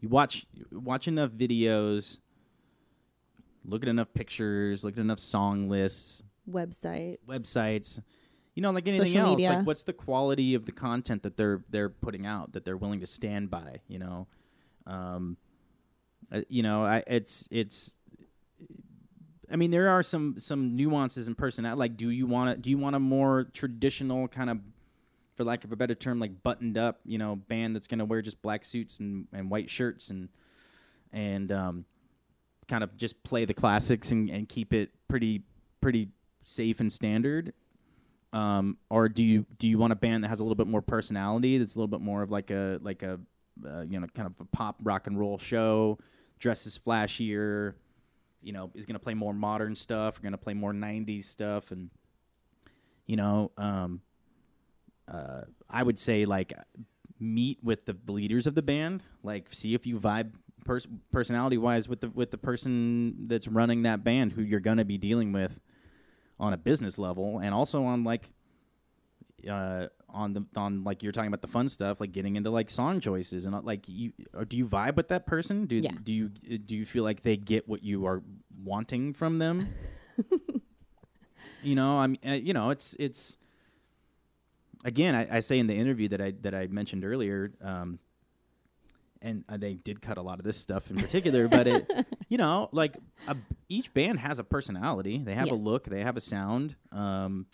you watch watch enough videos, look at enough pictures, look at enough song lists, website websites. You know, like anything Social else, media. like what's the quality of the content that they're they're putting out that they're willing to stand by? You know, um, uh, you know, I it's it's. I mean, there are some some nuances in personality. Like, do you want to do you want a more traditional kind of, for lack of a better term, like buttoned up, you know, band that's gonna wear just black suits and, and white shirts and and um, kind of just play the classics and, and keep it pretty pretty safe and standard um, or do you do you want a band that has a little bit more personality that's a little bit more of like a like a uh, you know kind of a pop rock and roll show? Dresses flashier you know is going to play more modern stuff going to play more 90s stuff and you know um, uh, i would say like meet with the leaders of the band like see if you vibe pers- personality wise with the with the person that's running that band who you're going to be dealing with on a business level and also on like uh on the on like you're talking about the fun stuff like getting into like song choices and uh, like you or do you vibe with that person do Yeah. do you do you feel like they get what you are wanting from them you know i'm uh, you know it's it's again I, I say in the interview that i that i mentioned earlier um and uh, they did cut a lot of this stuff in particular but it you know like a, each band has a personality they have a look they have a sound um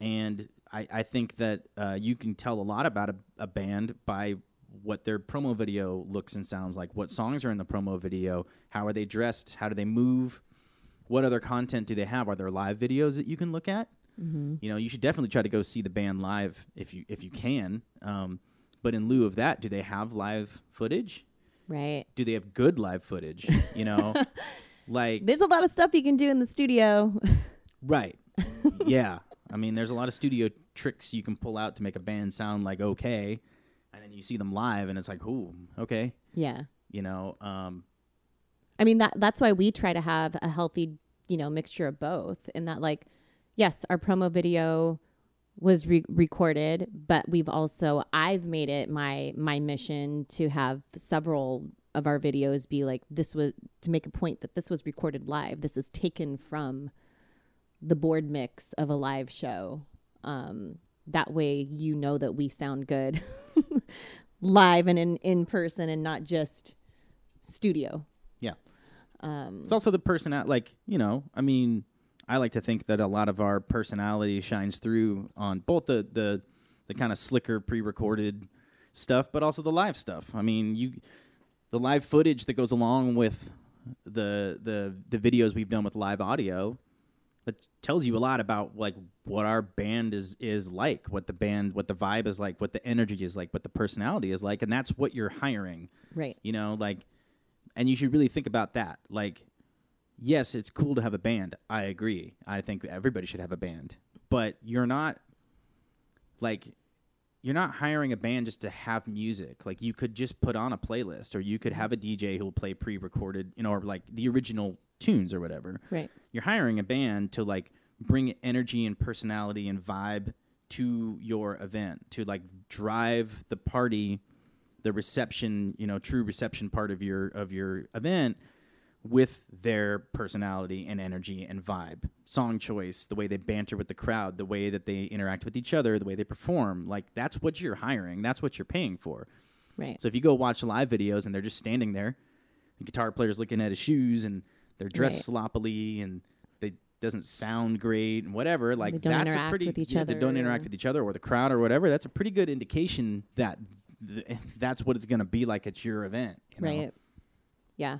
and I, I think that uh, you can tell a lot about a, a band by what their promo video looks and sounds like, what songs are in the promo video, how are they dressed, how do they move, what other content do they have? Are there live videos that you can look at? You know, you should definitely try to go see the band live if you if you can. Um, but in lieu of that, do they have live footage? right Do they have good live footage? You know, like there's a lot of stuff you can do in the studio Right. yeah. I mean, there's a lot of studio tricks you can pull out to make a band sound like okay, and then you see them live, and it's like, ooh, okay. yeah You know, um, I mean that that's why we try to have a healthy, you know, mixture of both. In that, like, yes, our promo video was re- recorded, but we've also I've made it my my mission to have several of our videos be like this was to make a point that this was recorded live. This is taken from the board mix of a live show. Um, that way, you know that we sound good live and in in person and not just studio. Yeah. Um, It's also the personality. Like you know, I mean, I like to think that a lot of our personality shines through on both the the the kind of slicker pre-recorded stuff, but also the live stuff. I mean, you the live footage that goes along with the the the videos we've done with live audio that tells you a lot about like what our band is is like, what the band, what the vibe is like, what the energy is like, what the personality is like, and that's what you're hiring. right. You know, like, and you should really think about that. Like, yes, it's cool to have a band. I agree. I think everybody should have a band, but you're not like you're not hiring a band just to have music. Like you could just put on a playlist or you could have a DJ who will play pre-recorded, you know, or like the original tunes or whatever. Right. You're hiring a band to like bring energy and personality and vibe to your event, to like drive the party, the reception, you know, true reception part of your of your event with their personality and energy and vibe, song choice, the way they banter with the crowd, the way that they interact with each other, the way they perform. Like that's what you're hiring. That's what you're paying for. Right. So if you go watch live videos and they're just standing there, the guitar player's looking at his shoes and they're dressed Right. sloppily and they doesn't sound great and whatever, like They don't that's a interact pretty with each yeah, They don't interact with each other or the crowd or whatever. That's a pretty good indication that th- that's what it's going to be like at your event. You know? Right. Yeah.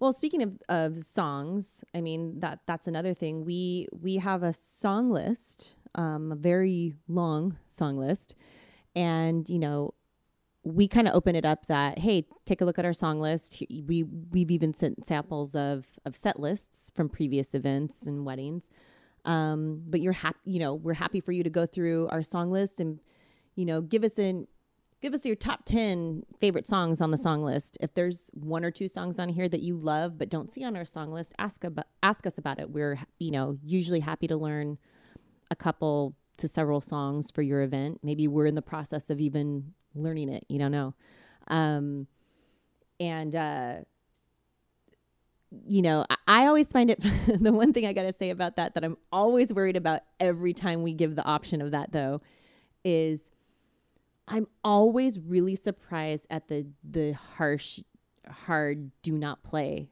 Well, speaking of, of songs, I mean that that's another thing. We we have a song list, um, a very long song list, and you know, we kind of open it up that hey, take a look at our song list. We we've even sent samples of of set lists from previous events and weddings. Um, but you're happy, you know, we're happy for you to go through our song list and you know give us an give us your top 10 favorite songs on the song list. If there's one or two songs on here that you love but don't see on our song list, ask about ask us about it. We're, you know, usually happy to learn a couple to several songs for your event. Maybe we're in the process of even learning it, you don't know. Um and uh you know, I, I always find it the one thing I got to say about that that I'm always worried about every time we give the option of that though is I'm always really surprised at the the harsh, hard do not play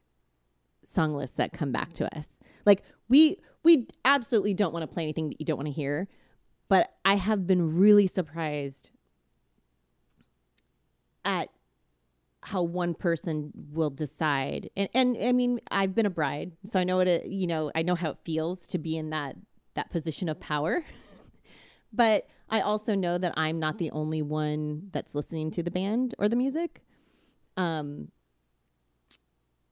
song lists that come back to us. Like we we absolutely don't want to play anything that you don't want to hear, but I have been really surprised at how one person will decide. And and I mean, I've been a bride, so I know what it, you know, I know how it feels to be in that that position of power. but I also know that I'm not the only one that's listening to the band or the music. Um,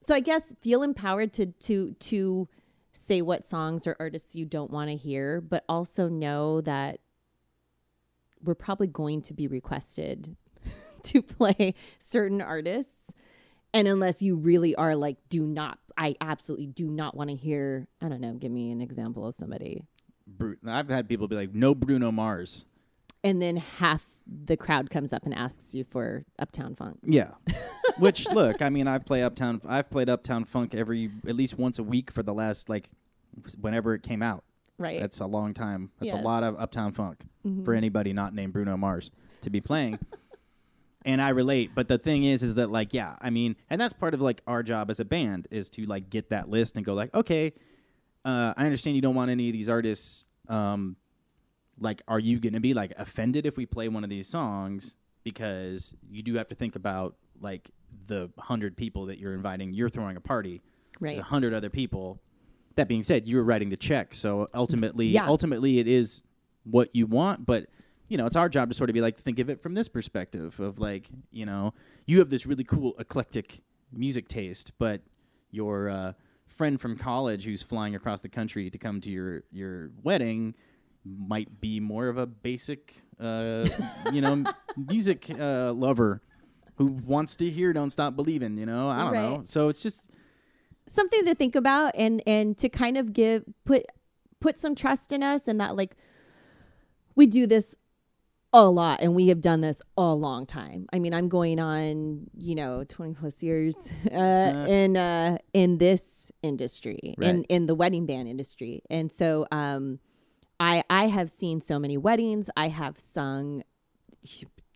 so I guess feel empowered to to to say what songs or artists you don't want to hear, but also know that we're probably going to be requested to play certain artists. And unless you really are like, do not, I absolutely do not want to hear, I don't know, give me an example of somebody Bru- I've had people be like, "No Bruno Mars." and then half the crowd comes up and asks you for Uptown Funk. Yeah. Which look, I mean, I've played Uptown. I've played Uptown Funk every at least once a week for the last like whenever it came out. Right. That's a long time. That's Yes. a lot of Uptown Funk Mm-hmm. for anybody not named Bruno Mars to be playing. and I relate, but the thing is is that like yeah, I mean, and that's part of like our job as a band is to like get that list and go like, okay, uh, I understand you don't want any of these artists um like are you going to be like offended if we play one of these songs because you do have to think about like the 100 people that you're inviting, you're throwing a party. right. There's a hundred other people. That being said, you were writing the check, so ultimately, Yeah. ultimately, it is what you want. But you know, it's our job to sort of be like, think of it from this perspective of like, you know, you have this really cool eclectic music taste, but your uh, friend from college who's flying across the country to come to your your wedding might be more of a basic, uh, you know, music uh, lover who wants to hear "Don't Stop Believing." You know, I don't know. So it's just Something to think about and and to kind of give put put some trust in us and that like we do this a lot and we have done this a long time. I mean, I'm going on, you know, 20 plus years uh, in uh, in this industry, in Right. in the wedding band industry. And so um I I have seen so many weddings. I have sung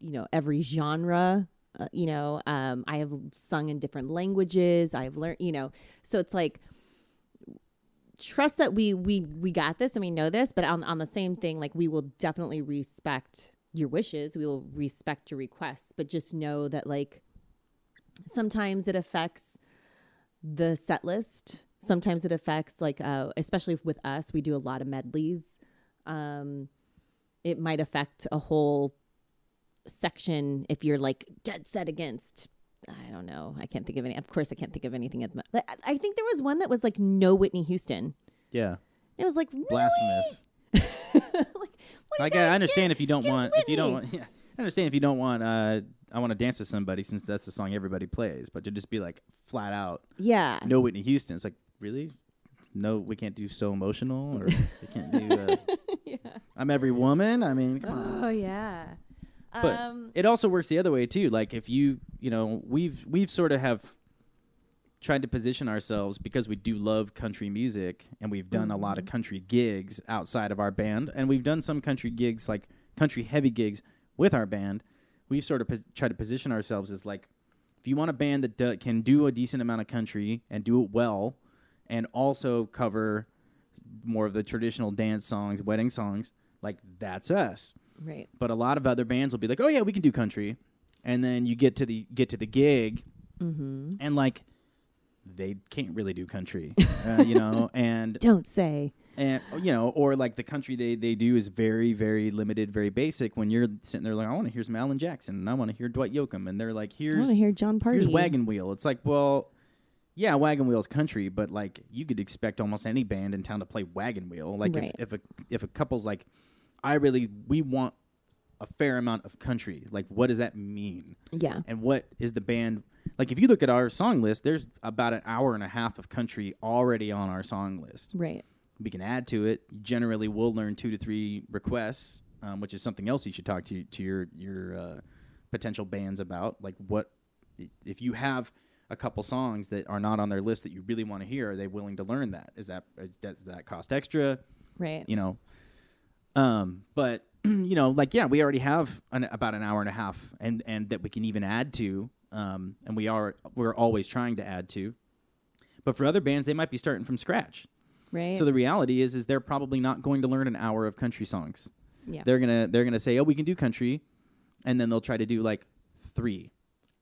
you know every genre uh, you know um, i have sung in different languages i've learned you know so it's like trust that we we we got this and we know this but on, on the same thing like we will definitely respect your wishes we will respect your requests but just know that like sometimes it affects the set list sometimes it affects like uh, especially with us we do a lot of medleys um, it might affect a whole section if you're like dead set against I don't know. I can't think of any. Of course, I can't think of anything. At the, I- think there was one that was like no Whitney Houston. Yeah, It was like really? blasphemous. like, did I understand if you don't want if you don't want yeah. I understand if you don't want uh I want to dance with somebody since that's the song everybody plays, but to just be like flat out Yeah. no Whitney Houston, it's like really no we can't do so emotional or we can't do uh, I'm every woman. I mean, come on. Oh yeah. But um, it also works the other way too. Like if you, you know, we've we've sort of have tried to position ourselves because we do love country music and we've done a lot of country gigs outside of our band and we've done some country gigs like country heavy gigs with our band. We've sort of pos- tried to position ourselves as like if you want a band that do- can do a decent amount of country and do it well and also cover more of the traditional dance songs, wedding songs, like that's us right. but a lot of other bands will be like, "Oh yeah, we can do country," and then you get to the get to the gig, Mm-hmm. and like they can't really do country, uh, you know, and Don't say. and you know, or like the country they they do is very very limited, very basic. When you're sitting there like, "I want to hear some Alan Jackson," and I want to hear Dwight Yoakam, and they're like, I want "Here's to hear Jon Pardi. here's Wagon Wheel." It's like, well. Yeah, Wagon Wheel's country, but like you could expect almost any band in town to play Wagon Wheel. Like Right. if, if a if a couple's like, I really we want a fair amount of country. Like, what does that mean? Yeah. And what is the band like? If you look at our song list, there's about an hour and a half of country already on our song list. Right. We can add to it. Generally, we'll learn two to three requests, um, which is something else you should talk to to your your uh, potential bands about. Like, what if you have a couple songs that are not on their list that you really want to hear? Are they willing to learn that? Is that is, does that cost extra? Right. you know. Um, but you know, like yeah, we already have an, about an hour and a half, and and that we can even add to, um, and we are we're always trying to add to. But for other bands, they might be starting from scratch. Right. So the reality is, is they're probably not going to learn an hour of country songs. yeah. They're gonna they're gonna say, oh, we can do country, and then they'll try to do like three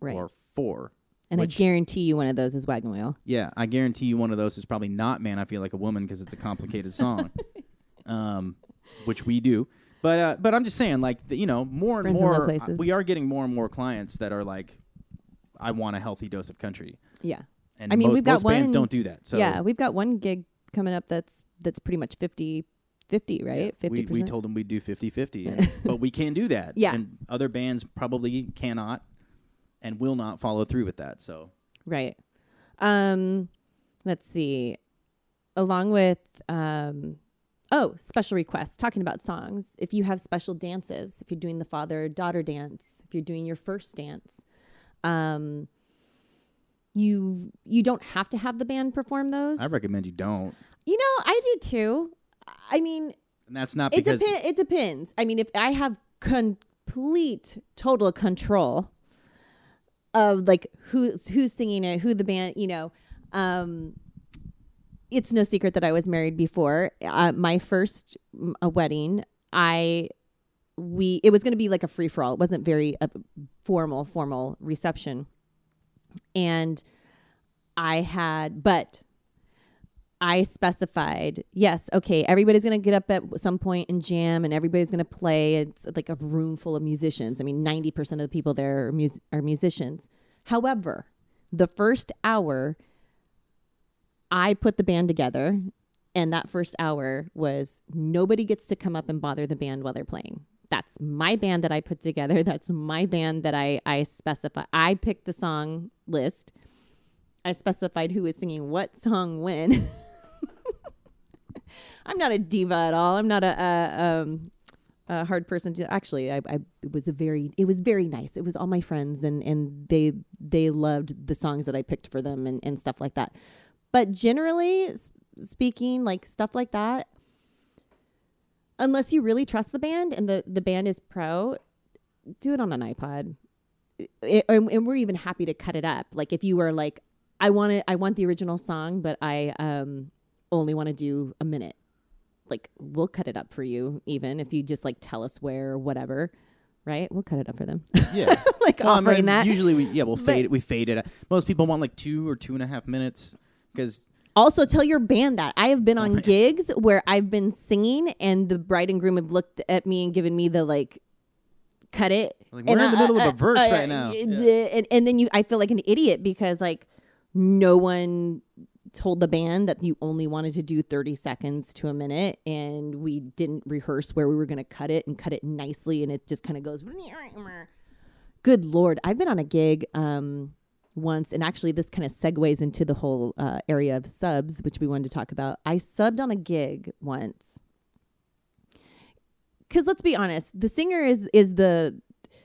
Right. or four. and which- I guarantee you one of those is Wagon Wheel. Yeah, I guarantee you one of those is probably not "Man, I Feel Like a Woman" because it's a complicated song, um, which we do. But uh, but I'm just saying, like the, you know, more and Friends in low more, places. we are getting more and more clients that are like, I want a healthy dose of country, Yeah. and I mean, most, we've got most bands one- don't do that. So yeah. We've got one gig coming up that's that's pretty much 50 50, right? we, Fifty we percent. told them we'd do 50-50, but we can do that. Yeah. and other bands probably cannot and will not follow through with that. So Right. Um, let's see. Along with um, oh, special requests. Talking about songs. If you have special dances, if you're doing the father daughter dance, if you're doing your first dance, um, you you don't have to have the band perform those. I recommend you don't, you know, I do too. I mean, and that's not it because. It depends. I mean, if I have complete, total control of like who's who's singing it, who the band, you know, um, it's no secret that I was married before. Uh, my first a wedding, I we it was going to be like a free for all. It wasn't very uh, formal formal reception, and I had but I specified, yes, okay, everybody's going to get up at some point and jam and everybody's going to play. It's like a room full of musicians. I mean, 90% of the people there are, mus- are musicians. However, the first hour, I put the band together, and that first hour was nobody gets to come up and bother the band while they're playing. That's my band that I put together. That's my band that I, I specify. I picked the song list. I specified who was singing what song when. I'm not a diva at all. I'm not a, a, um, a hard person to actually. I, I was a very it was very nice. It was all my friends and and they they loved the songs that I picked for them and and stuff like that. But generally speaking, like stuff like that, unless you really trust the band and the the band is pro, do it on an iPod. I- and, and we're even happy to cut it up. Like if you were like, I want it, I want the original song, but I um only want to do a minute. Like we'll cut it up for you, even if you just like tell us where or whatever. Right? We'll cut it up for them. Yeah. like Well, I offering mean, that. Usually we yeah we'll But- fade it. We fade it. Most people want like two or two and a half minutes because Also, tell your band that I have been on my- gigs where I've been singing, and the bride and groom have looked at me and given me the like, cut it. Like, we're in the I- middle of a verse I- right now. uh, Yeah. and, and then you, I feel like an idiot because like no one told the band that you only wanted to do 30 seconds to a minute and we didn't rehearse where we were going to cut it and cut it nicely and it just kind of goes good lord i've been on a gig um once and actually this kind of segues into the whole uh, area of subs which we wanted to talk about. I subbed on a gig once. Because let's be honest the singer is is the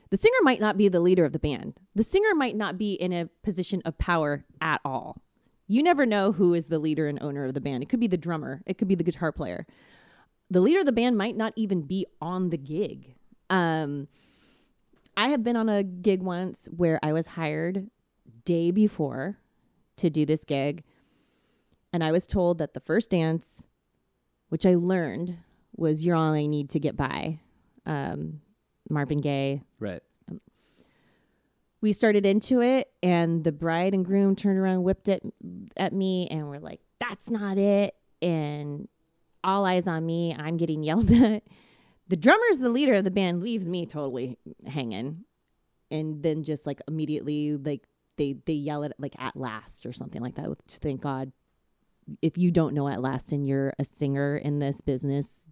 the singer might not be the leader of the band. The singer might not be in a position of power at all. You never know who is the leader and owner of the band. It could be the drummer it could be the guitar player. The leader of the band might not even be on the gig. Um I have been on a gig once where I was hired day before to do this gig. And I was told that the first dance, which I learned was You're All I Need to Get By, um, Marvin Gaye. right. We started into it, and the bride and groom turned around, whipped it at me, and were like, That's not it. And all eyes on me. I'm getting yelled at. The drummer's the leader of the band, leaves me totally hanging. And then just like immediately, like they they yell at it like at last or something like that. Which thank God, if you don't know at last and you're a singer in this business,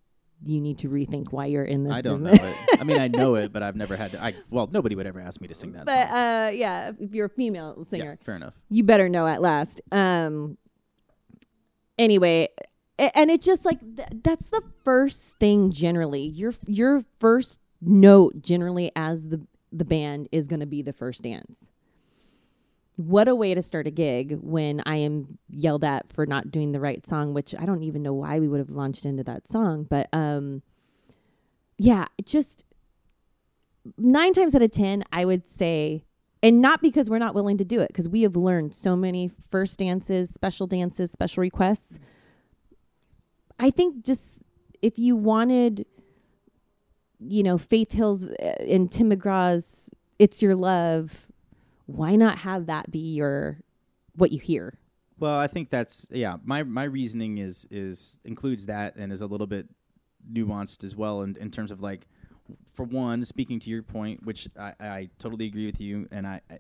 you need to rethink why you're in this. I don't know it. I mean, I know it, but I've never had to. I well, nobody would ever ask me to sing that But song. uh, yeah, if you're a female singer, Yeah, fair enough. you better know at last. Um. Anyway, and it just like th- that's the first thing generally. Your your first note generally as the the band is going to be the first dance. What a way to start a gig when I am yelled at for not doing the right song, which I don't even know why we would have launched into that song, but um yeah, just 9 times out of 10 I would say and not because we're not willing to do it because we have learned so many first dances special dances special requests. I think just if you wanted you know faith hill's uh, and tim mcgraw's it's your love why not have that be your what you hear Well, I think that's yeah. My my reasoning is is includes that and is a little bit nuanced as well in, in terms of like, for one, speaking to your point, which I, I totally agree with you, and I, I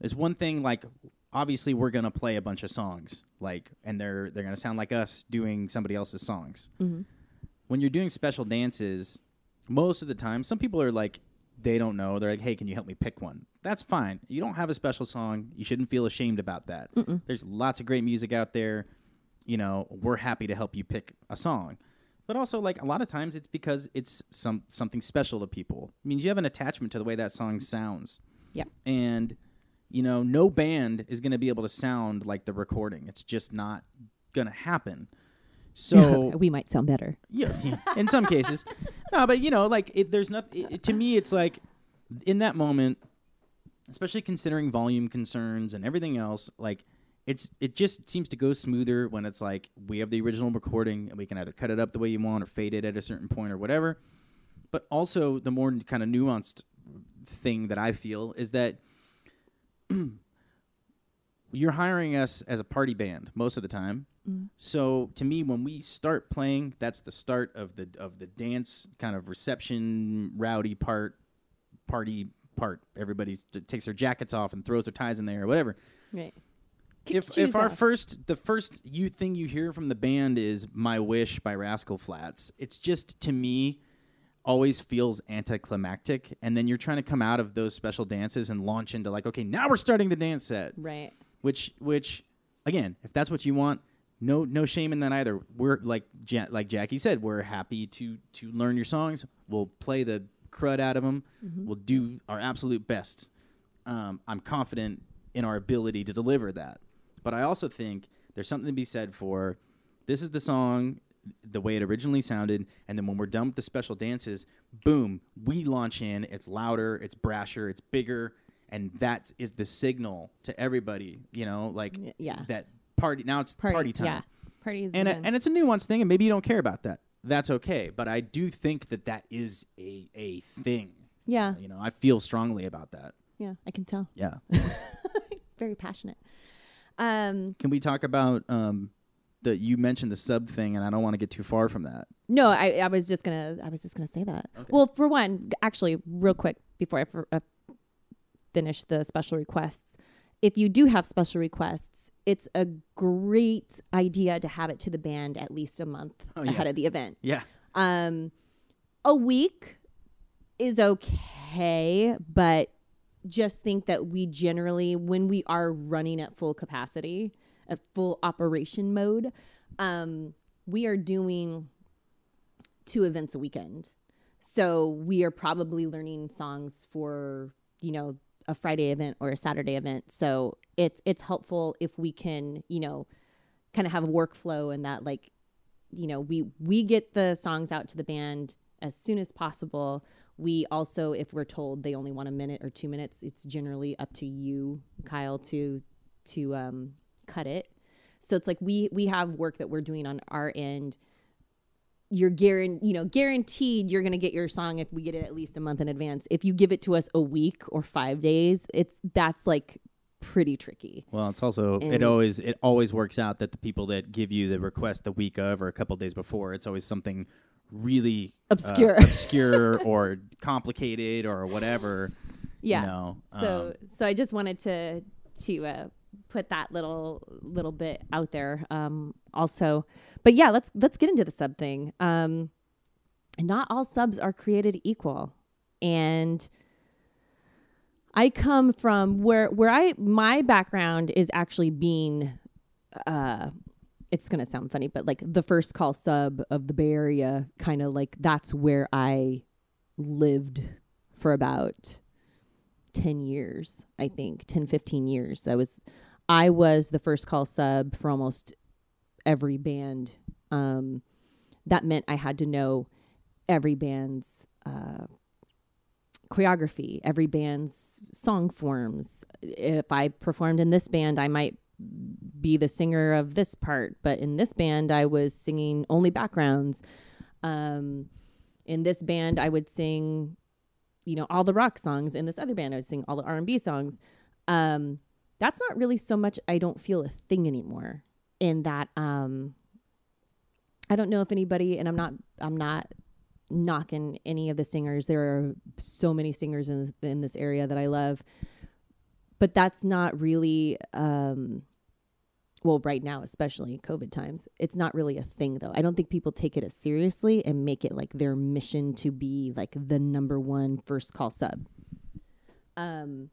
there's one thing like obviously we're gonna play a bunch of songs like and they're they're gonna sound like us doing somebody else's songs. Mm-hmm. When you're doing special dances, most of the time, some people are like they don't know. They're like, "Hey, can you help me pick one?" That's fine. You don't have a special song. You shouldn't feel ashamed about that. There's lots of great music out there. You know, we're happy to help you pick a song. But also, like a lot of times, it's because it's some something special to people. It means you have an attachment to the way that song sounds. Yeah. And you know, no band is going to be able to sound like the recording. It's just not going to happen. So we might sound better yeah, yeah, in some cases. No, but you know, like it, there's nothing. To me, it's like in that moment, especially considering volume concerns and everything else. Like it's it just seems to go smoother when it's like we have the original recording and we can either cut it up the way you want or fade it at a certain point or whatever. But also, the more kind of nuanced thing that I feel is that you're hiring us as a party band most of the time. So to me, when we start playing, that's the start of the of the dance kind of reception, rowdy part, party part. Everybody takes their jackets off and throws their ties in there or whatever. right If if our first the first you thing you hear from the band is "My Wish" by Rascal Flatts, it's just to me always feels anticlimactic. And then you're trying to come out of those special dances and launch into like, okay, now we're starting the dance set right which which again if that's what you want no no shame in that either we're like ja- like jackie said we're happy to to learn your songs we'll play the crud out of them we'll do our absolute best um, i'm confident in our ability to deliver that but i also think there's something to be said for this is the song the way it originally sounded, and then when we're done with the special dances, boom, we launch in. It's louder, it's brasher, it's bigger, and that is the signal to everybody. You know, like yeah. that party. Now it's party, time Yeah. Party is and a, and it's a nuanced thing, and maybe you don't care about that. That's okay, but I do think that that is a a thing. yeah. You know, I feel strongly about that. Yeah. I can tell. Yeah. Very passionate. Um, Can we talk about um the you mentioned the sub thing, and I don't want to get too far from that. No, I, I was just gonna I was just gonna say that. Well, for one, actually, real quick before I f- uh, finish the special requests, if you do have special requests, it's a great idea to have it to the band at least a month Oh, yeah. ahead of the event. Yeah. Um, a week is okay, but just think that we generally, when we are running at full capacity, at full operation mode, um, we are doing two events a weekend. So we are probably learning songs for, you know, a Friday event or a Saturday event. So it's it's helpful if we can, you know, kind of have a workflow and that like you know we we get the songs out to the band as soon as possible. We also if we're told they only want a minute or two minutes it's generally up to you kyle to to um, cut it. So it's like we we have work that we're doing on our end you're guaranteed you know guaranteed you're going to get your song if we get it at least a month in advance if you give it to us a week or five days it's that's like pretty tricky Well, it's also it always it always works out that the people that give you the request the week of or a couple days before, it's always something really uh, Obscure. obscure or complicated or whatever. yeah You know, so um, so i just wanted to to uh, put that little little bit out there um also. But yeah let's let's get into the sub thing. Um not all subs are created equal. And i come from where where i my background is actually being uh it's gonna sound funny but like the first call sub of the bay area kind of like that's where i lived for about 10 years i think 10 15 years. I was i was the first call sub for almost every band um, that meant i had to know every band's uh, choreography every band's song forms. If i performed in this band i might be the singer of this part but in this band i was singing only backgrounds. Um, in this band i would sing you know all the rock songs. In this other band i was singing all the r&b songs. Um, that's not really so much i don't feel a thing anymore in that um, i don't know if anybody and i'm not i'm not knocking any of the singers. There are so many singers in, in this area that i love but that's not really um, well right now especially covid times it's not really a thing though. I don't think people take it as seriously and make it like their mission to be like the number one first call sub. Um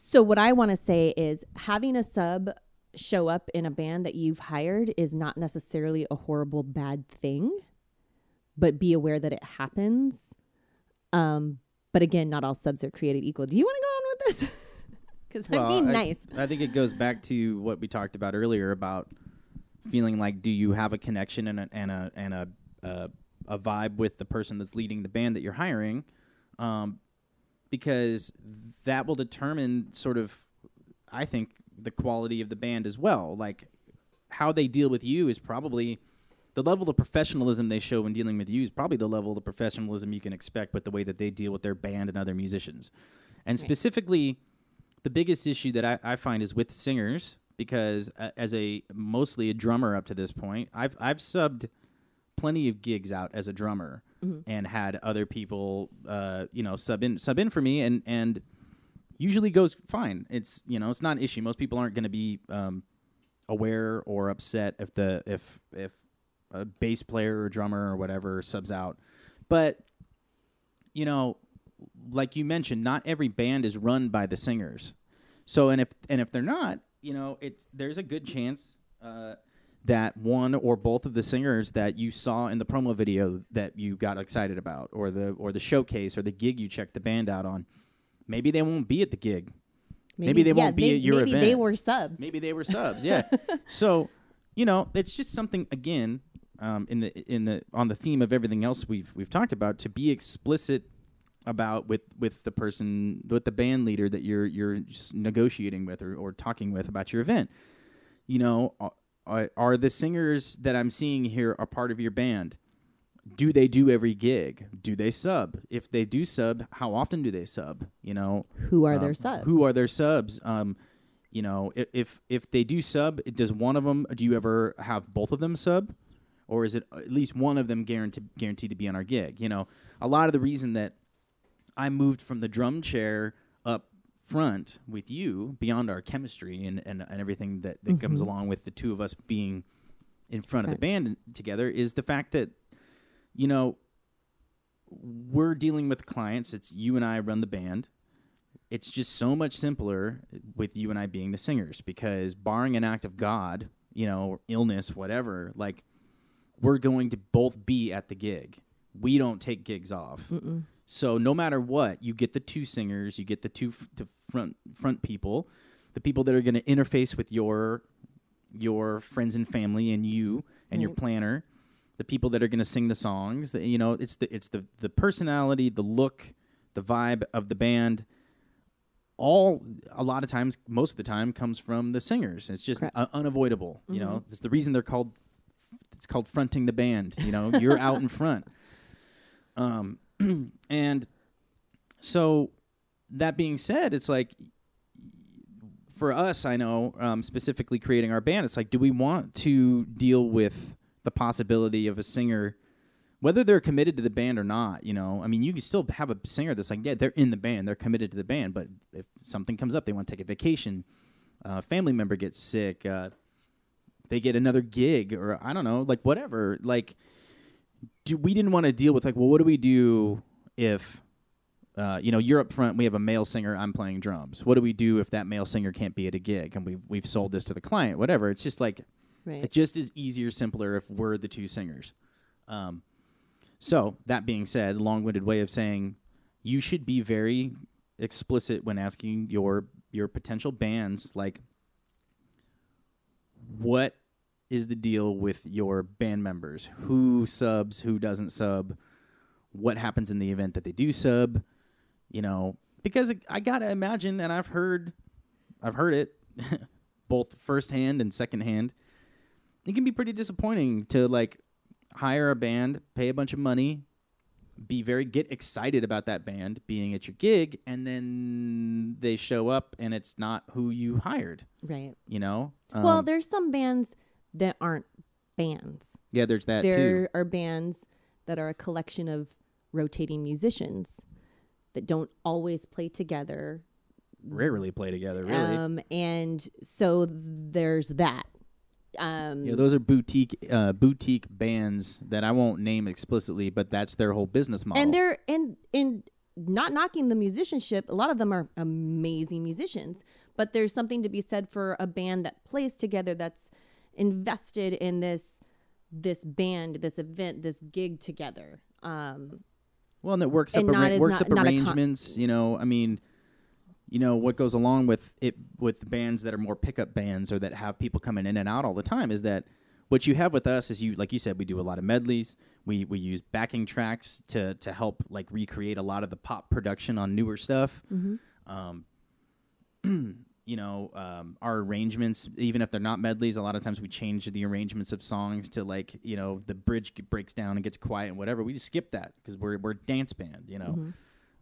so what i want to say is having a sub show up in a band that you've hired is not necessarily a horrible bad thing but be aware that it happens. Um but again not all subs are created equal. Do you want to go on with this? Because i'm being I- nice. I think it goes back to what we talked about earlier about feeling like do you have a connection and a and a and a uh, a vibe with the person that's leading the band that you're hiring, um, because that will determine sort of, I think, the quality of the band as well. Like how they deal with you is probably the level of professionalism they show when dealing with you is probably the level of professionalism you can expect with the way that they deal with their band and other musicians. And specifically, the biggest issue that I, I find is with singers because uh, as a mostly a drummer up to this point, I've I've subbed plenty of gigs out as a drummer and had other people uh, you know sub in sub in for me and and usually goes fine. It's you know it's not an issue. Most people aren't going to be um, aware or upset if the if if a bass player or drummer or whatever subs out, but you know, like you mentioned, not every band is run by the singers. So and if and if they're not, you know, it's there's a good chance uh, that one or both of the singers that you saw in the promo video that you got excited about, or the or the showcase or the gig you checked the band out on, maybe they won't be at the gig. Maybe they won't be may- at your event. maybe they were subs Maybe they were subs, yeah. so, you know, it's just something again um, in the in the on the theme of everything else we've we've talked about to be explicit about with with the person with the band leader that you're you're just negotiating with or, or talking with about your event. You know, are, are the singers that I'm seeing here a part of your band? Do they do every gig? Do they sub? If they do sub, how often do they sub? You know, Who are um, their subs? Who are their subs? Um, you know, if if they do sub, does one of them? Do you ever have both of them sub, or is it at least one of them guaranteed guaranteed to be on our gig? You know, a lot of the reason that I moved from the drum chair front with you beyond our chemistry and and, and everything that, that comes Mhm. along with the two of us being in front of the band together is the fact that you know we're dealing with clients it's you and I run the band it's just so much simpler with you and I being the singers because barring an act of God, you know, illness, whatever, like we're going to both be at the gig. We don't take gigs off. Mm-mm. So no matter what, you get the two singers, you get the two f- the front front people, the people that are going to interface with your your friends and family and you and your planner, the people that are going to sing the songs. The, you know, it's the it's the the personality, the look, the vibe of the band. All a lot of times, most of the time, comes from the singers. It's just uh, unavoidable. You know, it's the reason they're called. It's called fronting the band. You know, you're out in front. Um, and so that being said, it's like for us, I know um, specifically creating our band, it's like, do we want to deal with the possibility of a singer, whether they're committed to the band or not? You know, I mean, you can still have a singer that's like, yeah, they're in the band, they're committed to the band, but if something comes up, they want to take a vacation, uh, family member gets sick, uh, they get another gig, or I don't know, like whatever, like. Do, we didn't want to deal with like, well, what do we do if uh, you know, you're up front. We have a male singer. I'm playing drums. What do we do if that male singer can't be at a gig and we've we've sold this to the client? Whatever. It's just like Right. it just is easier, simpler if we're the two singers. Um, so that being said, long-winded way of saying you should be very explicit when asking your your potential bands like what is the deal with your band members? Who subs? Who doesn't sub? What happens in the event that they do sub? You know, because I gotta imagine, and I've heard, I've heard it, both firsthand and secondhand. It can be pretty disappointing to like hire a band, pay a bunch of money, be very get excited about that band being at your gig, and then they show up and it's not who you hired. right. You know, well, Um, there's some bands that aren't bands. yeah, there's that too. there are bands that are a collection of rotating musicians that don't always play together. Rarely play together, really. Um, and so there's that. Um, yeah, those are boutique uh, boutique bands that I won't name explicitly, but that's their whole business model. and they're and and not knocking the musicianship a lot of them are amazing musicians but there's something to be said for a band that plays together that's invested in this this band this event this gig together um Well, and it works up And not arra- works not- up not a con- arrangements. you know, I mean, you know what goes along with it with bands that are more pickup bands or that have people coming in and out all the time is that what you have with us is you like you said we do a lot of medleys. We we use backing tracks to to help like recreate a lot of the pop production on newer stuff. Um, you know, um, our arrangements, even if they're not medleys, a lot of times we change the arrangements of songs to like, you know, the bridge breaks down and gets quiet and whatever. We just skip that because we're we're a dance band, you know.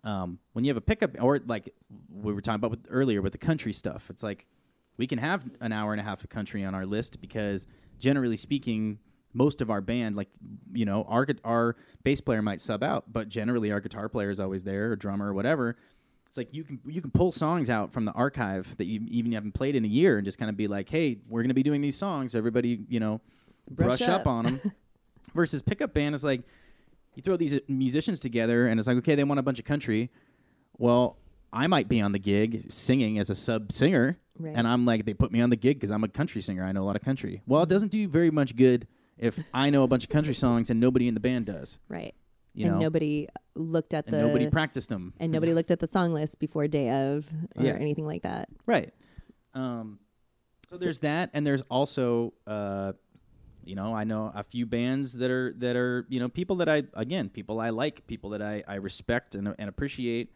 Um, when you have a pickup, or like we were talking about with, earlier with the country stuff, it's like we can have an hour and a half of country on our list because generally speaking, most of our band, like you know, our our bass player might sub out, but generally our guitar player is always there, or drummer, or whatever. It's like you can you can pull songs out from the archive that you even haven't played in a year, and just kind of be like, hey, we're gonna be doing these songs, so everybody you know brush, Brush up. up. on them. Versus pickup band is like you throw these uh, musicians together, and it's like okay, they want a bunch of country. Well, I might be on the gig singing as a sub singer, Right. and I'm like, they put me on the gig because I'm a country singer. I know a lot of country. Well, it doesn't do very much good if I know a bunch of country songs and nobody in the band does. right You and know, nobody looked at and the nobody practiced them. and nobody looked at the song list before day of or Yeah. anything like that Right. Um, so there's that, and there's also uh, You know, I know a few bands that are that are you know people that I again people I like, people that I I respect and, and appreciate,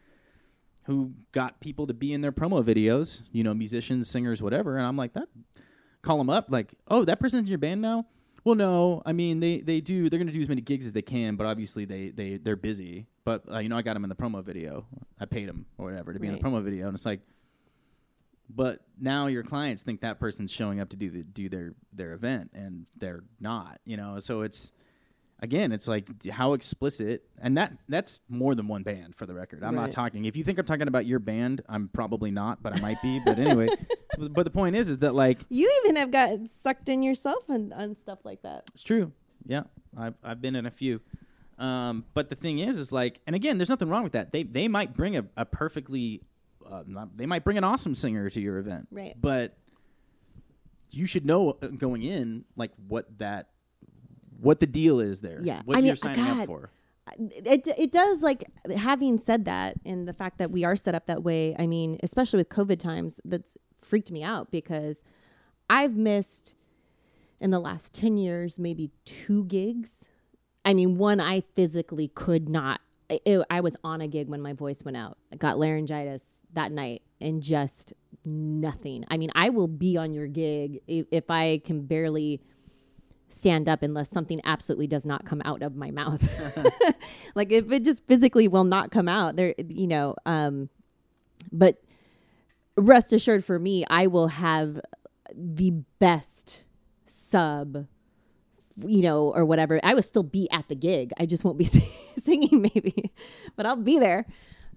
who got people to be in their promo videos. You know, musicians, singers, whatever. And I'm like that. Call them up, like, oh, that person's in your band now. Well, no, I mean they they do. They're gonna do as many gigs as they can, but obviously they they they're busy. But uh, you know, I got them in the promo video. I paid them or whatever to be in Right. the promo video, and it's like, but now your clients think that person's showing up to do the do their their event, and they're not. You know, so it's again, it's like how explicit, and that that's more than one band for the record. I'm not talking. If you think I'm talking about your band, I'm probably not, but I might be. But anyway, but the point is, is that like You even have got sucked in yourself and stuff like that. It's true. Yeah, I've I've been in a few. Um, but the thing is, is like, and again, there's nothing wrong with that. They they might bring a, a perfectly, uh, not- they might bring an awesome singer to your event, Right. But you should know uh, going in like what that, what the deal is there. Yeah. what I mean, you're signing God, up for. it it does like having said that and the fact that we are set up that way i mean especially with covid times that's freaked me out because i've missed in the last 10 years maybe two gigs i mean one i physically could not it, i was on a gig when my voice went out i got laryngitis that night and just nothing i mean i will be on your gig if, if i can barely stand up unless something absolutely does not come out of my mouth. like if it just physically will not come out there, you know, um, but rest assured for me, I will have the best sub, you know, or whatever. I will still be at the gig. I just won't be singing maybe, but I'll be there.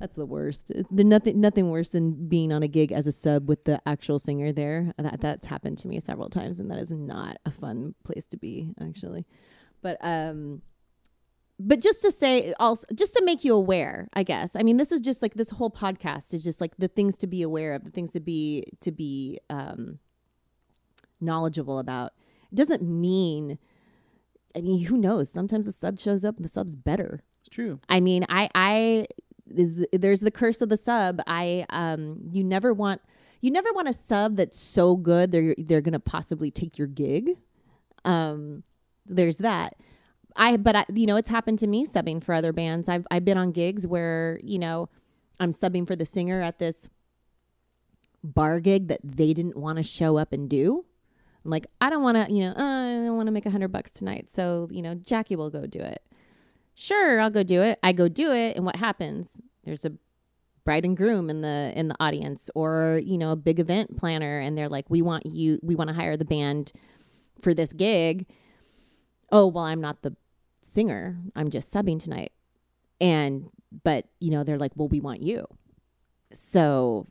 That's the worst. The nothing nothing worse than being on a gig as a sub with the actual singer there. That that's happened to me several times and that is not a fun place to be actually. But um but just to say also just to make you aware, I guess. I mean, this is just like this whole podcast is just like the things to be aware of, the things to be to be um knowledgeable about. It doesn't mean I mean, who knows? Sometimes the sub shows up and the sub's better. It's true. I mean, I I is the, there's the curse of the sub. I um you never want you never want a sub that's so good they're they're gonna possibly take your gig. Um, there's that. I but I you know it's happened to me subbing for other bands. I've I've been on gigs where you know I'm subbing for the singer at this bar gig that they didn't want to show up and do. I'm like, I don't want to, you know, uh, I don't want to make a hundred bucks tonight. So, you know, Jackie will go do it. Sure, I'll go do it. I go do it. And what happens? There's a bride and groom in the, in the audience or, you know, a big event planner. And they're like, we want you, we want to hire the band for this gig. Oh, well, I'm not the singer. I'm just subbing tonight. And, but, you know, they're like, well, we want you. So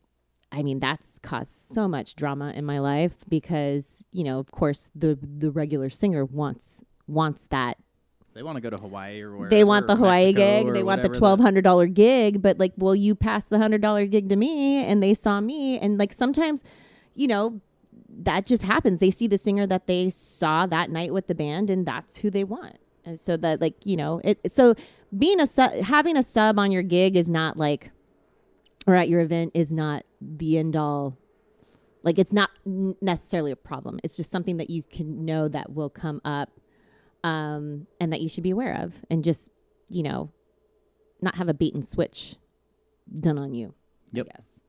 I mean, that's caused so much drama in my life because, you know, of course, the the regular singer wants wants that. They want to go to Hawaii or wherever. they want the Hawaii Mexico gig. They want the twelve hundred dollar gig. But like, will you pass the hundred dollar gig to me, and they saw me, and like sometimes, you know, that just happens. They see the singer that they saw that night with the band, and that's who they want. And so that like you know it. So being a sub, having a sub on your gig is not like, or at your event is not the end all. Like it's not necessarily a problem. It's just something that you can know that will come up, um, and that you should be aware of, and just you know, not have a bait and switch done on you. Yep. Guess.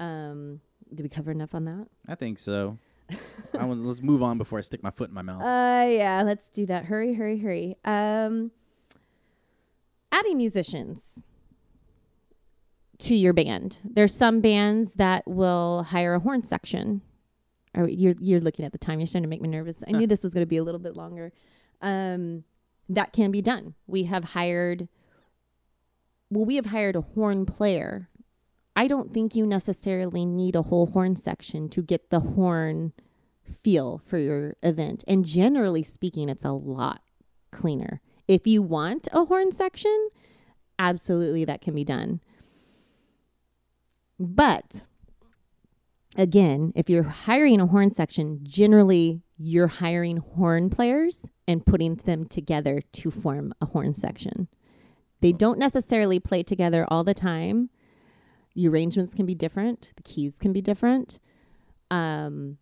Um, did we cover enough on that? I think so. I want, let's move on before I stick my foot in my mouth. Uh, yeah, let's do that. Hurry, hurry, hurry. Um, adding musicians to your band. There's some bands that will hire a horn section. Or you're you're looking at the time. You're starting to make me nervous. I knew this was going to be a little bit longer. Um, that can be done. We have hired. Well, we have hired a horn player. I don't think you necessarily need a whole horn section to get the horn feel for your event. And generally speaking, it's a lot cleaner. If you want a horn section, absolutely that can be done. But again, if you're hiring a horn section, generally you're hiring horn players and putting them together to form a horn section. They don't necessarily play together all the time. The arrangements can be different, the keys can be different. Um,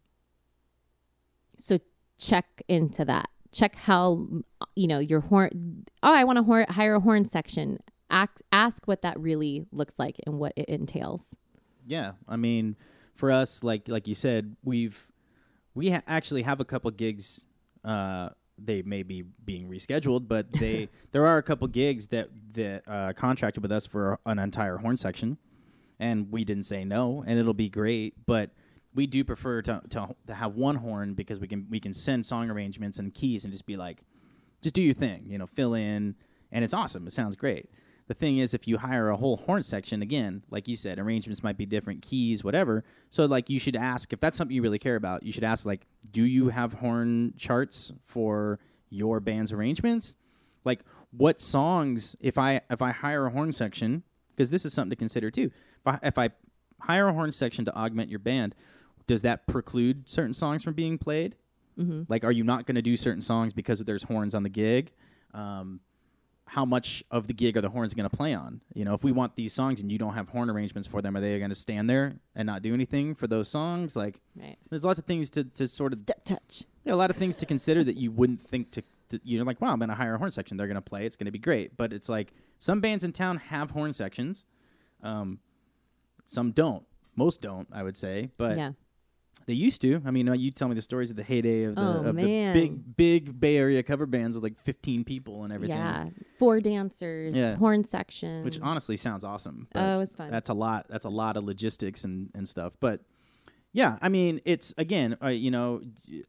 so check into that. check how you know your horn. Oh, I want to hor- hire a horn section. Ask, ask what that really looks like and what it entails. Yeah, I mean, for us, like like you said, we've we ha- actually have a couple gigs. Uh, they may be being rescheduled, but they there are a couple gigs that that uh, contracted with us for an entire horn section, and we didn't say no, and it'll be great. But we do prefer to, to to have one horn because we can we can send song arrangements and keys and just be like, just do your thing, you know, fill in, and it's awesome. It sounds great. The thing is, if you hire a whole horn section, again, like you said, arrangements might be different, keys, whatever. So, like, you should ask if that's something you really care about. You should ask, like, do you have horn charts for your band's arrangements? Like, what songs? If I if I hire a horn section, because this is something to consider too. If I, if I hire a horn section to augment your band, does that preclude certain songs from being played? Mm-hmm. Like, are you not going to do certain songs because there's horns on the gig? Um, how much of the gig are the horns going to play on? You know, if we want these songs and you don't have horn arrangements for them, are they going to stand there and not do anything for those songs? Like, Right. there's lots of things to, to sort of, Step touch. you know, a lot of things to consider that you wouldn't think to, to you know, like, wow, I'm going to hire a horn section. They're going to play. It's going to be great. But it's like some bands in town have horn sections. Um, some don't. Most don't, I would say. But yeah. They used to. I mean, uh, you tell me the stories of the heyday of the, Oh, of the big, big Bay Area cover bands with like 15 people and everything. Yeah. Four dancers, Yeah. horn section. Which honestly sounds awesome. but oh, it was fun. That's a lot. That's a lot of logistics and, and stuff. But yeah, I mean, it's again, uh, you know,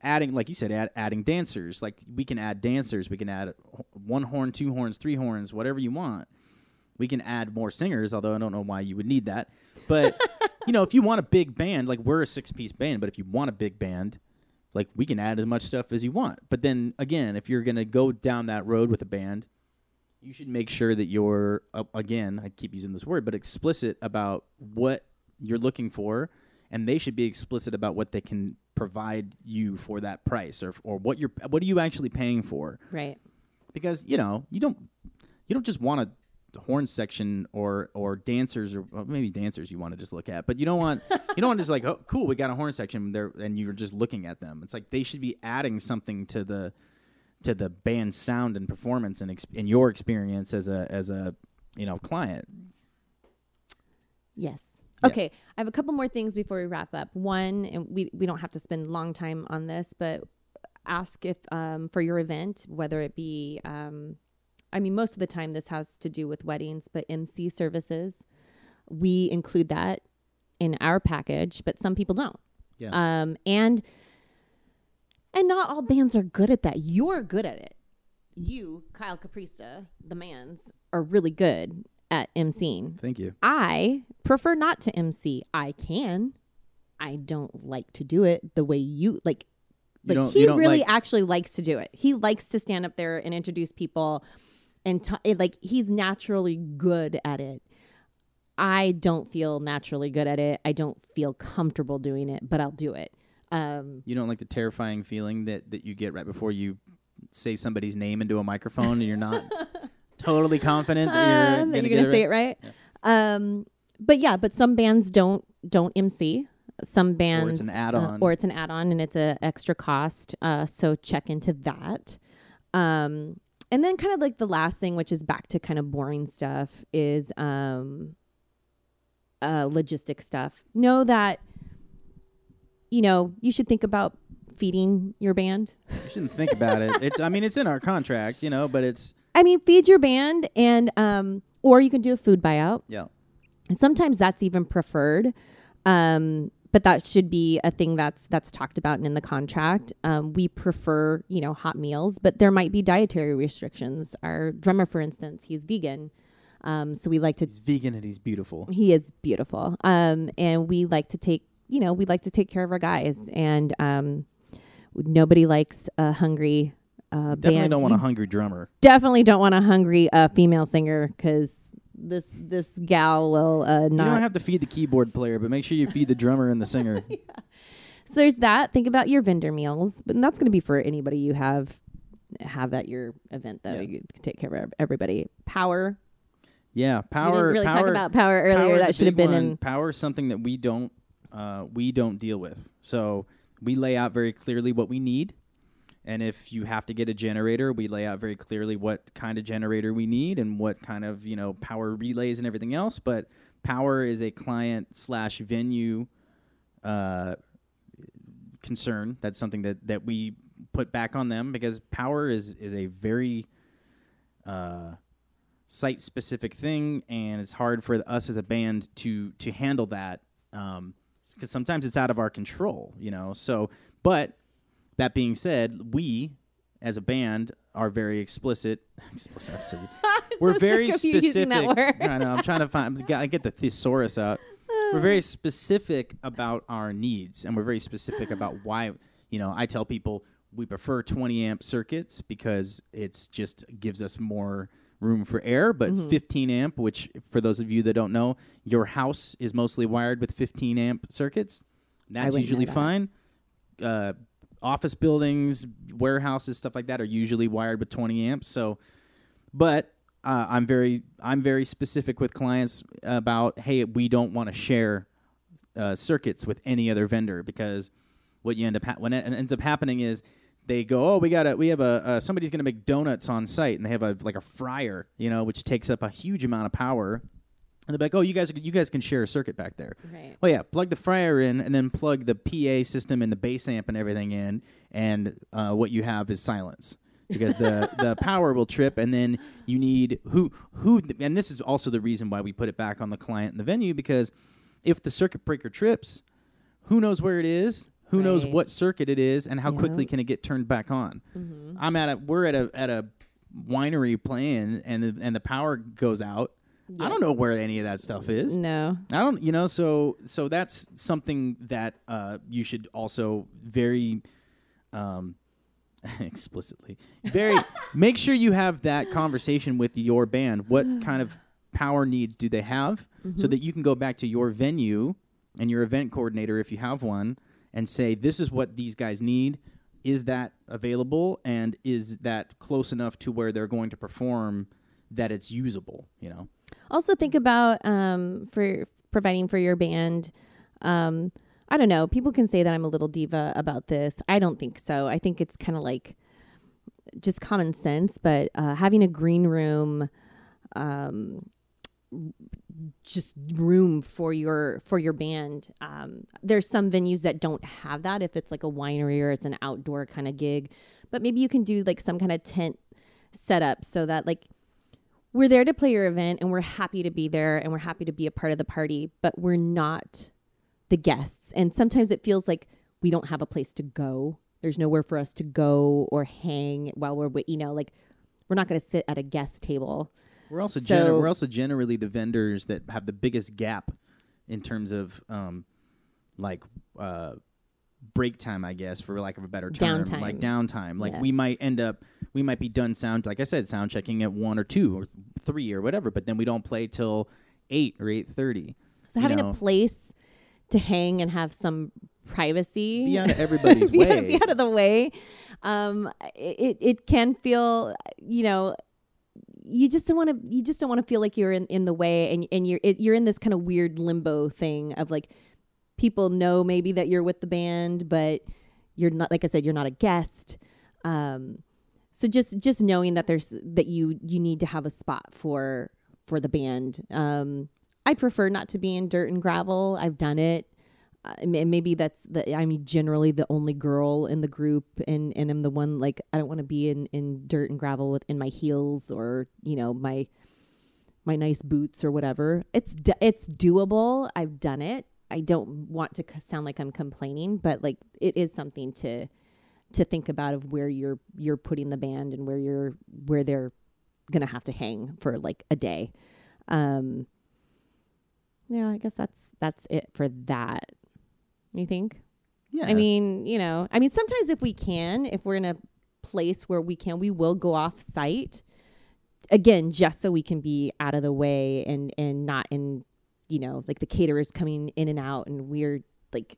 adding like you said, add, adding dancers. Like we can add dancers. We can add one horn, two horns, three horns, whatever you want. We can add more singers, although I don't know why you would need that. But you know, if you want a big band, like we're a six piece band, but if you want a big band, like we can add as much stuff as you want. But then again, if you're gonna go down that road with a band, you should make sure that you're uh, again i keep using this word but explicit about what you're looking for and they should be explicit about what they can provide you for that price or, or what you're what are you actually paying for right. because you know you don't you don't just want a horn section or or dancers or well, maybe dancers you want to just look at but you don't want you don't want to just like oh cool we got a horn section there and you're just looking at them it's like they should be adding something to the to the band's sound and performance and, ex- and your experience as a as a you know client Yes. Yeah. Okay, I have a couple more things before we wrap up. One, and we we don't have to spend long time on this, but ask if um, for your event, whether it be, um, I mean, most of the time this has to do with weddings, but MC services, we include that in our package, but some people don't. Yeah. Um, and and not all bands are good at that. You're good at it. You, Kyle Caprista, the Manz, are really good at MCing. thank you I prefer not to MC. I can. I don't like to do it the way you like. Like don't- he you really like- actually likes to do it. He likes to stand up there and introduce people, and t- like he's naturally good at it. I don't feel naturally good at it. I don't feel comfortable doing it, but I'll do it. Um, you don't like the terrifying feeling that that you get right before you say somebody's name into a microphone and you're not totally confident that you're uh, gonna, that you're gonna it say right? it right. Um, but yeah, but some bands don't don't MC. Some bands or it's an uh, add-on. or it's an add-on, and it's an extra cost. Uh, so check into that. Um, and then kind of like the last thing, which is back to kind of boring stuff, is um, uh, logistic stuff. Know that you know you should think about feeding your band. you shouldn't think about it it's i mean it's in our contract you know but it's I mean, feed your band, and um, or you can do a food buyout. yeah sometimes that's even preferred um, but that should be a thing that's that's talked about and in the contract. Um, we prefer you know hot meals but there might be dietary restrictions. Our drummer for instance he's vegan. Um, so we like to he's vegan and he's beautiful. He is beautiful. Um, and we like to take you know we like to take care of our guys. And um, nobody likes a hungry uh, definitely band. don't want You a hungry drummer. definitely don't want a hungry uh, female singer because this this gal will uh, you don't have to feed the keyboard player but make sure you feed the drummer and the singer yeah. So there's that. Think about your vendor meals, but that's going to be for anybody you have have at your event, though. Yeah. You can take care of everybody. Power. yeah we power didn't really power, talk about power earlier. That should have been one. in. power is something that we don't uh, we don't deal with so we lay out very clearly what we need And if you have to get a generator, we lay out very clearly what kind of generator we need and what kind of you know power relays and everything else. But power is a client slash venue uh, concern. That's something that that we put back on them because power is is a very uh, site specific thing, and it's hard for us as a band to to handle that because um, sometimes it's out of our control, you know. So, but that being said, we as a band are very explicit. explicit We're so very sick of you using specific. I know. I'm trying to find. I get the thesaurus out. We're very specific about our needs, and we're very specific about why. You know, I tell people we prefer 20 amp circuits because it's just gives us more room for air. But Mm-hmm. 15 amp, which for those of you that don't know, your house is mostly wired with 15 amp circuits. That's usually that. fine. Uh, office buildings, warehouses, stuff like that are usually wired with 20 amps. So, but uh, I'm very I'm very specific with clients about hey, we don't want to share uh, circuits with any other vendor because what you end up ha- when it ends up happening is they go oh we got to we have a uh, somebody's going to make donuts on site and they have a like a fryer you know which takes up a huge amount of power and they're like oh you guys you guys can share a circuit back there Right. well, yeah, plug the fryer in and then plug the PA system and the bass amp and everything in, and uh, what you have is silence because the the power will trip, and then you need who who, and this is also the reason why we put it back on the client and the venue because if the circuit breaker trips, who knows where it is? Who knows what circuit it is, and how quickly Yeah. Mm-hmm. can it get turned back on? I'm at a we're at a at a winery playing, and the, and the power goes out. I don't know where any of that stuff is. No. I don't, you know, so so that's something that uh, you should also very um, explicitly, very make sure you have that conversation with your band. What kind of power needs do they have, so that you can go back to your venue and your event coordinator, if you have one, and say, "This is what these guys need." Is that available, and is that close enough to where they're going to perform that it's usable? You know. Also think about um, for providing for your band. Um, I don't know. People can say that I'm a little diva about this. I don't think so. I think it's kind of like just common sense. But uh, having a green room, um, just room for your for your band. Um, there's some venues that don't have that. If it's like a winery or it's an outdoor kind of gig, but maybe you can do like some kind of tent setup so that like we're there to play your event and we're happy to be there and we're happy to be a part of the party, but we're not the guests. And sometimes it feels like we don't have a place to go. There's nowhere for us to go or hang while we're, you know, like we're not going to sit at a guest table. We're also So- gener- we're also generally the vendors that have the biggest gap in terms of um, like uh, break time, I guess, for lack of a better term, Downtime. like downtime. Like Yeah. we might end up we might be done sound like I said, sound checking at one or two or three or whatever, but then we don't play till eight or eight thirty. So having know. a place to hang and have some privacy. Be out of everybody's be, out, way. be out of the way. Um, it it can feel, you know, you just don't want to. You just don't want to feel like you're in, in the way, and and you're it, you're in this kind of weird limbo thing of like people know maybe that you're with the band, but you're not. Like I said, you're not a guest. Um, so just just knowing that there's that you you need to have a spot for for the band. Um, I prefer not to be in dirt and gravel. I've done it. Uh, maybe that's the I'm generally the only girl in the group, and and I'm the one like I don't want to be in in dirt and gravel with in my heels or you know my my nice boots or whatever. It's it's doable. I've done it. I don't want to sound like I'm complaining, but like it is something to to think about of where you're you're putting the band and where you're where they're gonna have to hang for like a day. Um, yeah, I guess that's that's it for that. You think? Yeah. I mean, you know, I mean, sometimes if we can, if we're in a place where we can, we will go off site again, just so we can be out of the way and and not in, you know, like the caterers coming in and out, and we're like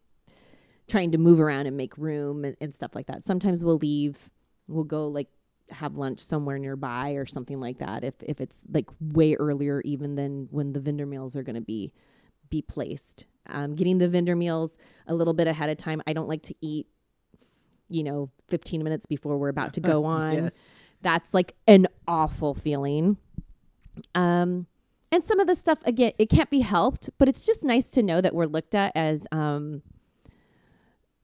trying to move around and make room and, and stuff like that. Sometimes we'll leave, we'll go like have lunch somewhere nearby or something like that. If if it's like way earlier even than when the vendor meals are going to be be placed. Um, getting the vendor meals a little bit ahead of time. I don't like to eat you know, 15 minutes before we're about to go on. yes. That's like an awful feeling. Um, and some of the stuff again, it can't be helped, but it's just nice to know that we're looked at as um,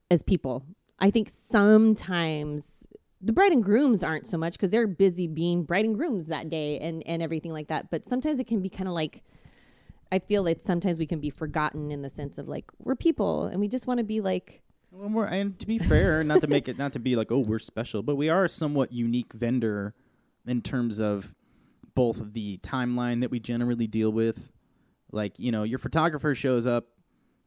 as people. I think sometimes the bride and grooms aren't so much because they're busy being bride and grooms that day and and everything like that. But sometimes it can be kind of like I feel that sometimes we can be forgotten in the sense of like we're people and we just want to be like Well, and to be fair, not to make it, not to be like, oh, we're special, but we are a somewhat unique vendor in terms of both the timeline that we generally deal with. Like, you know, your photographer shows up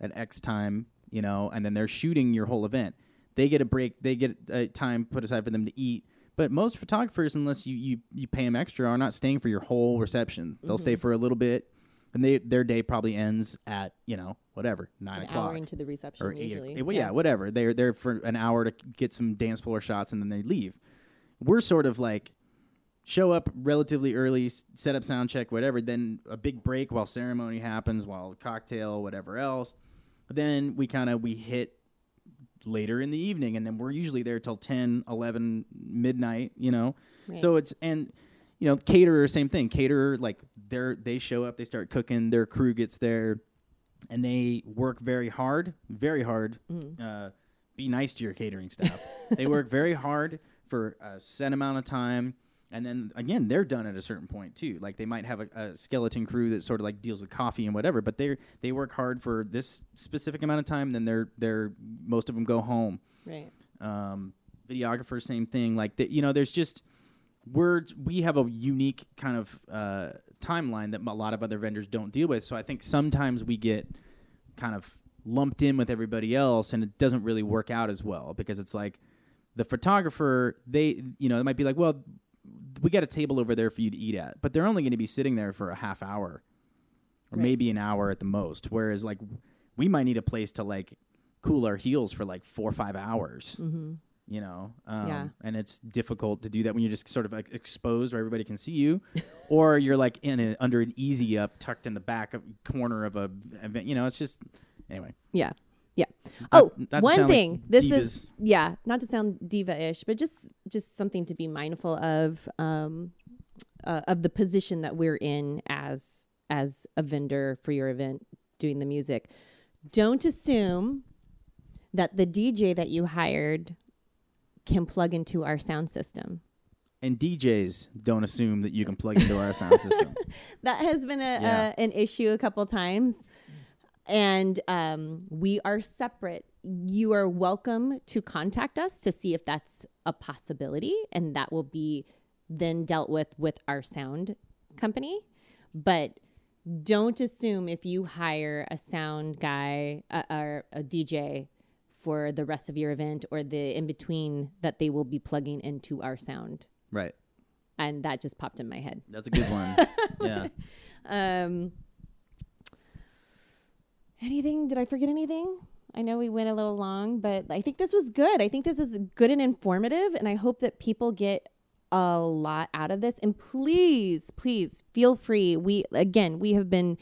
at X time, you know, and then they're shooting your whole event. They get a break, they get a time put aside for them to eat. But most photographers, unless you, you, you pay them extra, are not staying for your whole reception. They'll stay mm-hmm. for a little bit, and they their day probably ends at, you know, whatever, nine an o'clock hour into the reception or eight, usually. well, yeah. whatever. They're there for an hour to get some dance floor shots and then they leave. We're sort of like show up relatively early, set up sound check, whatever. Then a big break while ceremony happens, while cocktail, whatever else. Then we kind of we hit later in the evening and then we're usually there till 10 11 midnight you know so it's and you know caterer same thing caterer like they're they show up they start cooking their crew gets there and they work very hard, very hard. Uh, be nice to your catering staff. they work very hard for a set amount of time, and then again, they're done at a certain point too. Like they might have a, a skeleton crew that sort of like deals with coffee and whatever, but they they work hard for this specific amount of time. Then they're they're most of them go home. Right. Um, videographer, same thing. Like that, you know, there's just we're we have a unique kind of uh, timeline that a lot of other vendors don't deal with. So I think sometimes we get kind of lumped in with everybody else, and it doesn't really work out as well because it's like the photographer they you know it might be like well we got a table over there for you to eat at but they're only going to be sitting there for a half hour or Right. maybe an hour at the most whereas like we might need a place to like cool our heels for like four or five hours Mm-hmm. you know um, Yeah. and it's difficult to do that when you're just sort of like exposed where everybody can see you or you're like in a, under an easy up tucked in the back of, corner of a event you know it's just anyway Yeah. Yeah. Oh, to one sound like thing. this divas. is yeah, not to sound diva-ish, but just just something to be mindful of um uh, of the position that we're in as as a vendor for your event doing the music. Don't assume that the DJ that you hired can plug into our sound system. and DJs don't assume that you can plug into our sound system that has been a, Yeah. a an issue a couple times and um, we are separate. You are welcome to contact us to see if that's a possibility and that will be then dealt with with our sound company. But don't assume if you hire a sound guy uh, or a dj for the rest of your event or the in between that they will be plugging into our sound. Right. And that just popped in my head. That's a good one. Yeah. Um, anything? Did I forget anything? I know we went a little long, but I think this was good. I think this is good and informative, and I hope that people get a lot out of this. And please, please feel free. We again, we have been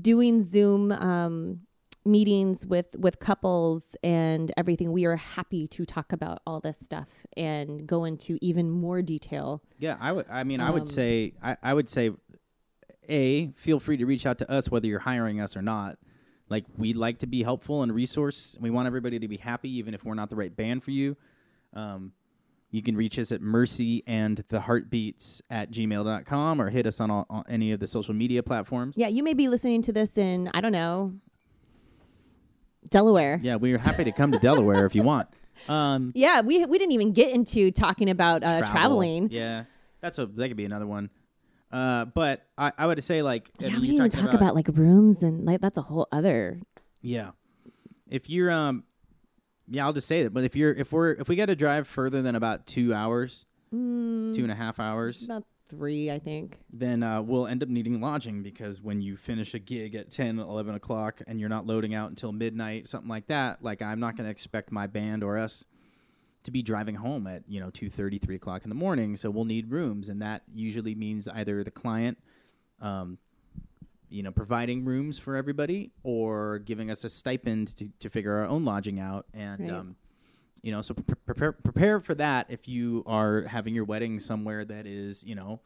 doing Zoom um, meetings with with couples and everything. We are happy to talk about all this stuff and go into even more detail. Yeah, I would. I mean, I Um, would say, I, I would say, a feel free to reach out to us whether you're hiring us or not. Like we like to be helpful and resource. We want everybody to be happy, even if we're not the right band for you. Um, you can reach us at mercy and the heartbeats at gmail.com or hit us on, all, on any of the social media platforms. Yeah, you may be listening to this in I don't know Delaware. Yeah, we're happy to come to Delaware if you want. Um, Yeah, we we didn't even get into talking about uh, travel. traveling. Yeah, that's a that could be another one. Uh, but I, I would say like I Yeah, mean, we didn't even talk about, like rooms and like that's a whole other. Yeah. If you're um yeah, I'll just say that. But if you're if we're if we got to drive further than about two hours, Mm, two and a half hours, about three, I think. then uh, we'll end up needing lodging because when you finish a gig at 10, 11 o'clock and you're not loading out until midnight, something like that, like I'm not going to expect my band or us to be driving home at, you know, 2.30, 3 o'clock in the morning. So we'll need rooms. And that usually means either the client, um, you know, providing rooms for everybody or giving us a stipend to, to figure our own lodging out. And Right. um, you know, so pre- prepare prepare for that if you are having your wedding somewhere that is, you know,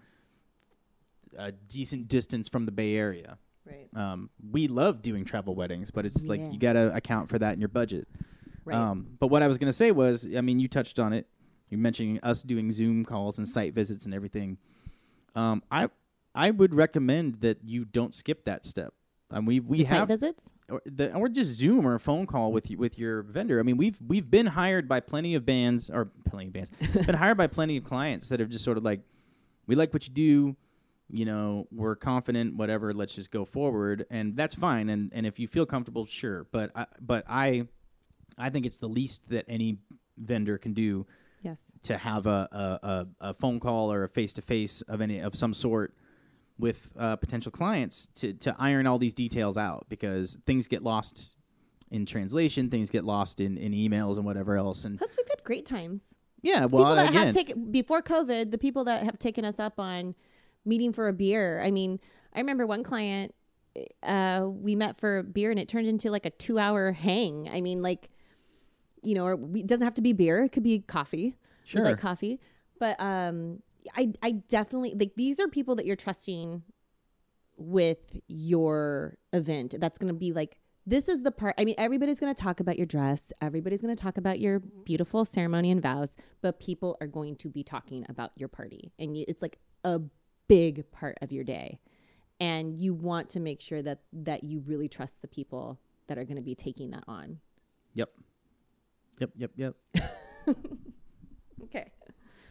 a decent distance from the Bay Area. Right. Um, we love doing travel weddings, but it's like you got to account for that in your budget. Right. Um, but what I was going to say was, I mean, you touched on it. You're mentioning us doing Zoom calls and site visits and everything. Um, I I would recommend that you don't skip that step. Um, we we The have visits. or, the, or just Zoom or a phone call with you, with your vendor. I mean, we've we've been hired by plenty of bands or plenty of bands, been hired by plenty of clients that have just sort of like, we like what you do, you know, we're confident, whatever. Let's just go forward, and that's fine. And and if you feel comfortable, sure. But I, but I, I think it's the least that any vendor can do Yes. to have a a, a, a phone call or a face to face of any of some sort with uh, potential clients to to iron all these details out because things get lost in translation, things get lost in, in emails and whatever else. And Plus, we've had great times. yeah, well, people that again, have taken before COVID, the people that have taken us up on meeting for a beer. I mean, I remember one client. Uh, we met for a beer, and it turned into like a two-hour hang. I mean, like, you know, or we, it doesn't have to be beer; it could be coffee. We Sure. like coffee, but um, I I definitely like these are people that you're trusting with your event. That's going to be like this is the part. I mean, everybody's going to talk about your dress. Everybody's going to talk about your beautiful ceremony and vows, but people are going to be talking about your party, and it's like a big part of your day, and you want to make sure that that you really trust the people that are going to be taking that on. yep, yep, yep, yep. Okay.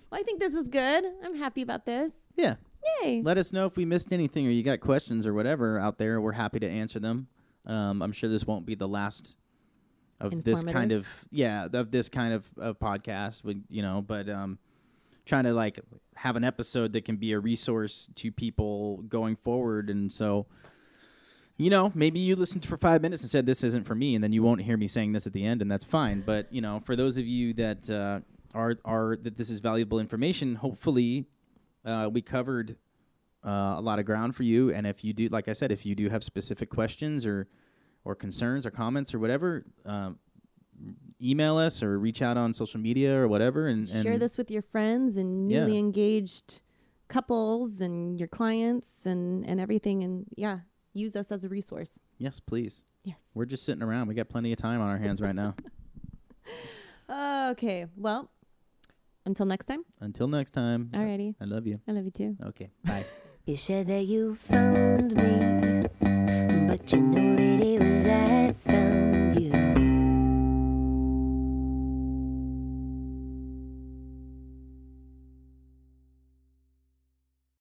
Well, I think this was good. I'm happy about this. Yeah. Yay. Let us know if we missed anything or you got questions or whatever out there. We're happy to answer them. Um, I'm sure this won't be the last of this kind of yeah of this kind of, of podcast. We, you know, but um, trying to like have an episode that can be a resource to people going forward. And so, you know, maybe you listened for five minutes and said this isn't for me, and then you won't hear me saying this at the end, and that's fine. But you know, for those of you that uh, are are that this is valuable information, hopefully uh, we covered uh, a lot of ground for you. And if you do, like I said, if you do have specific questions or or concerns or comments or whatever, um, email us or reach out on social media or whatever. And, and Share this with your friends and Yeah. newly engaged couples and your clients and and everything. And yeah, use us as a resource. Yes, please. Yes. We're just sitting around. We got plenty of time on our hands right now. Okay. Well, until next time. Until next time. Alrighty. I love you. I love you too. Okay. Bye. You said that you found me, but you know it was I that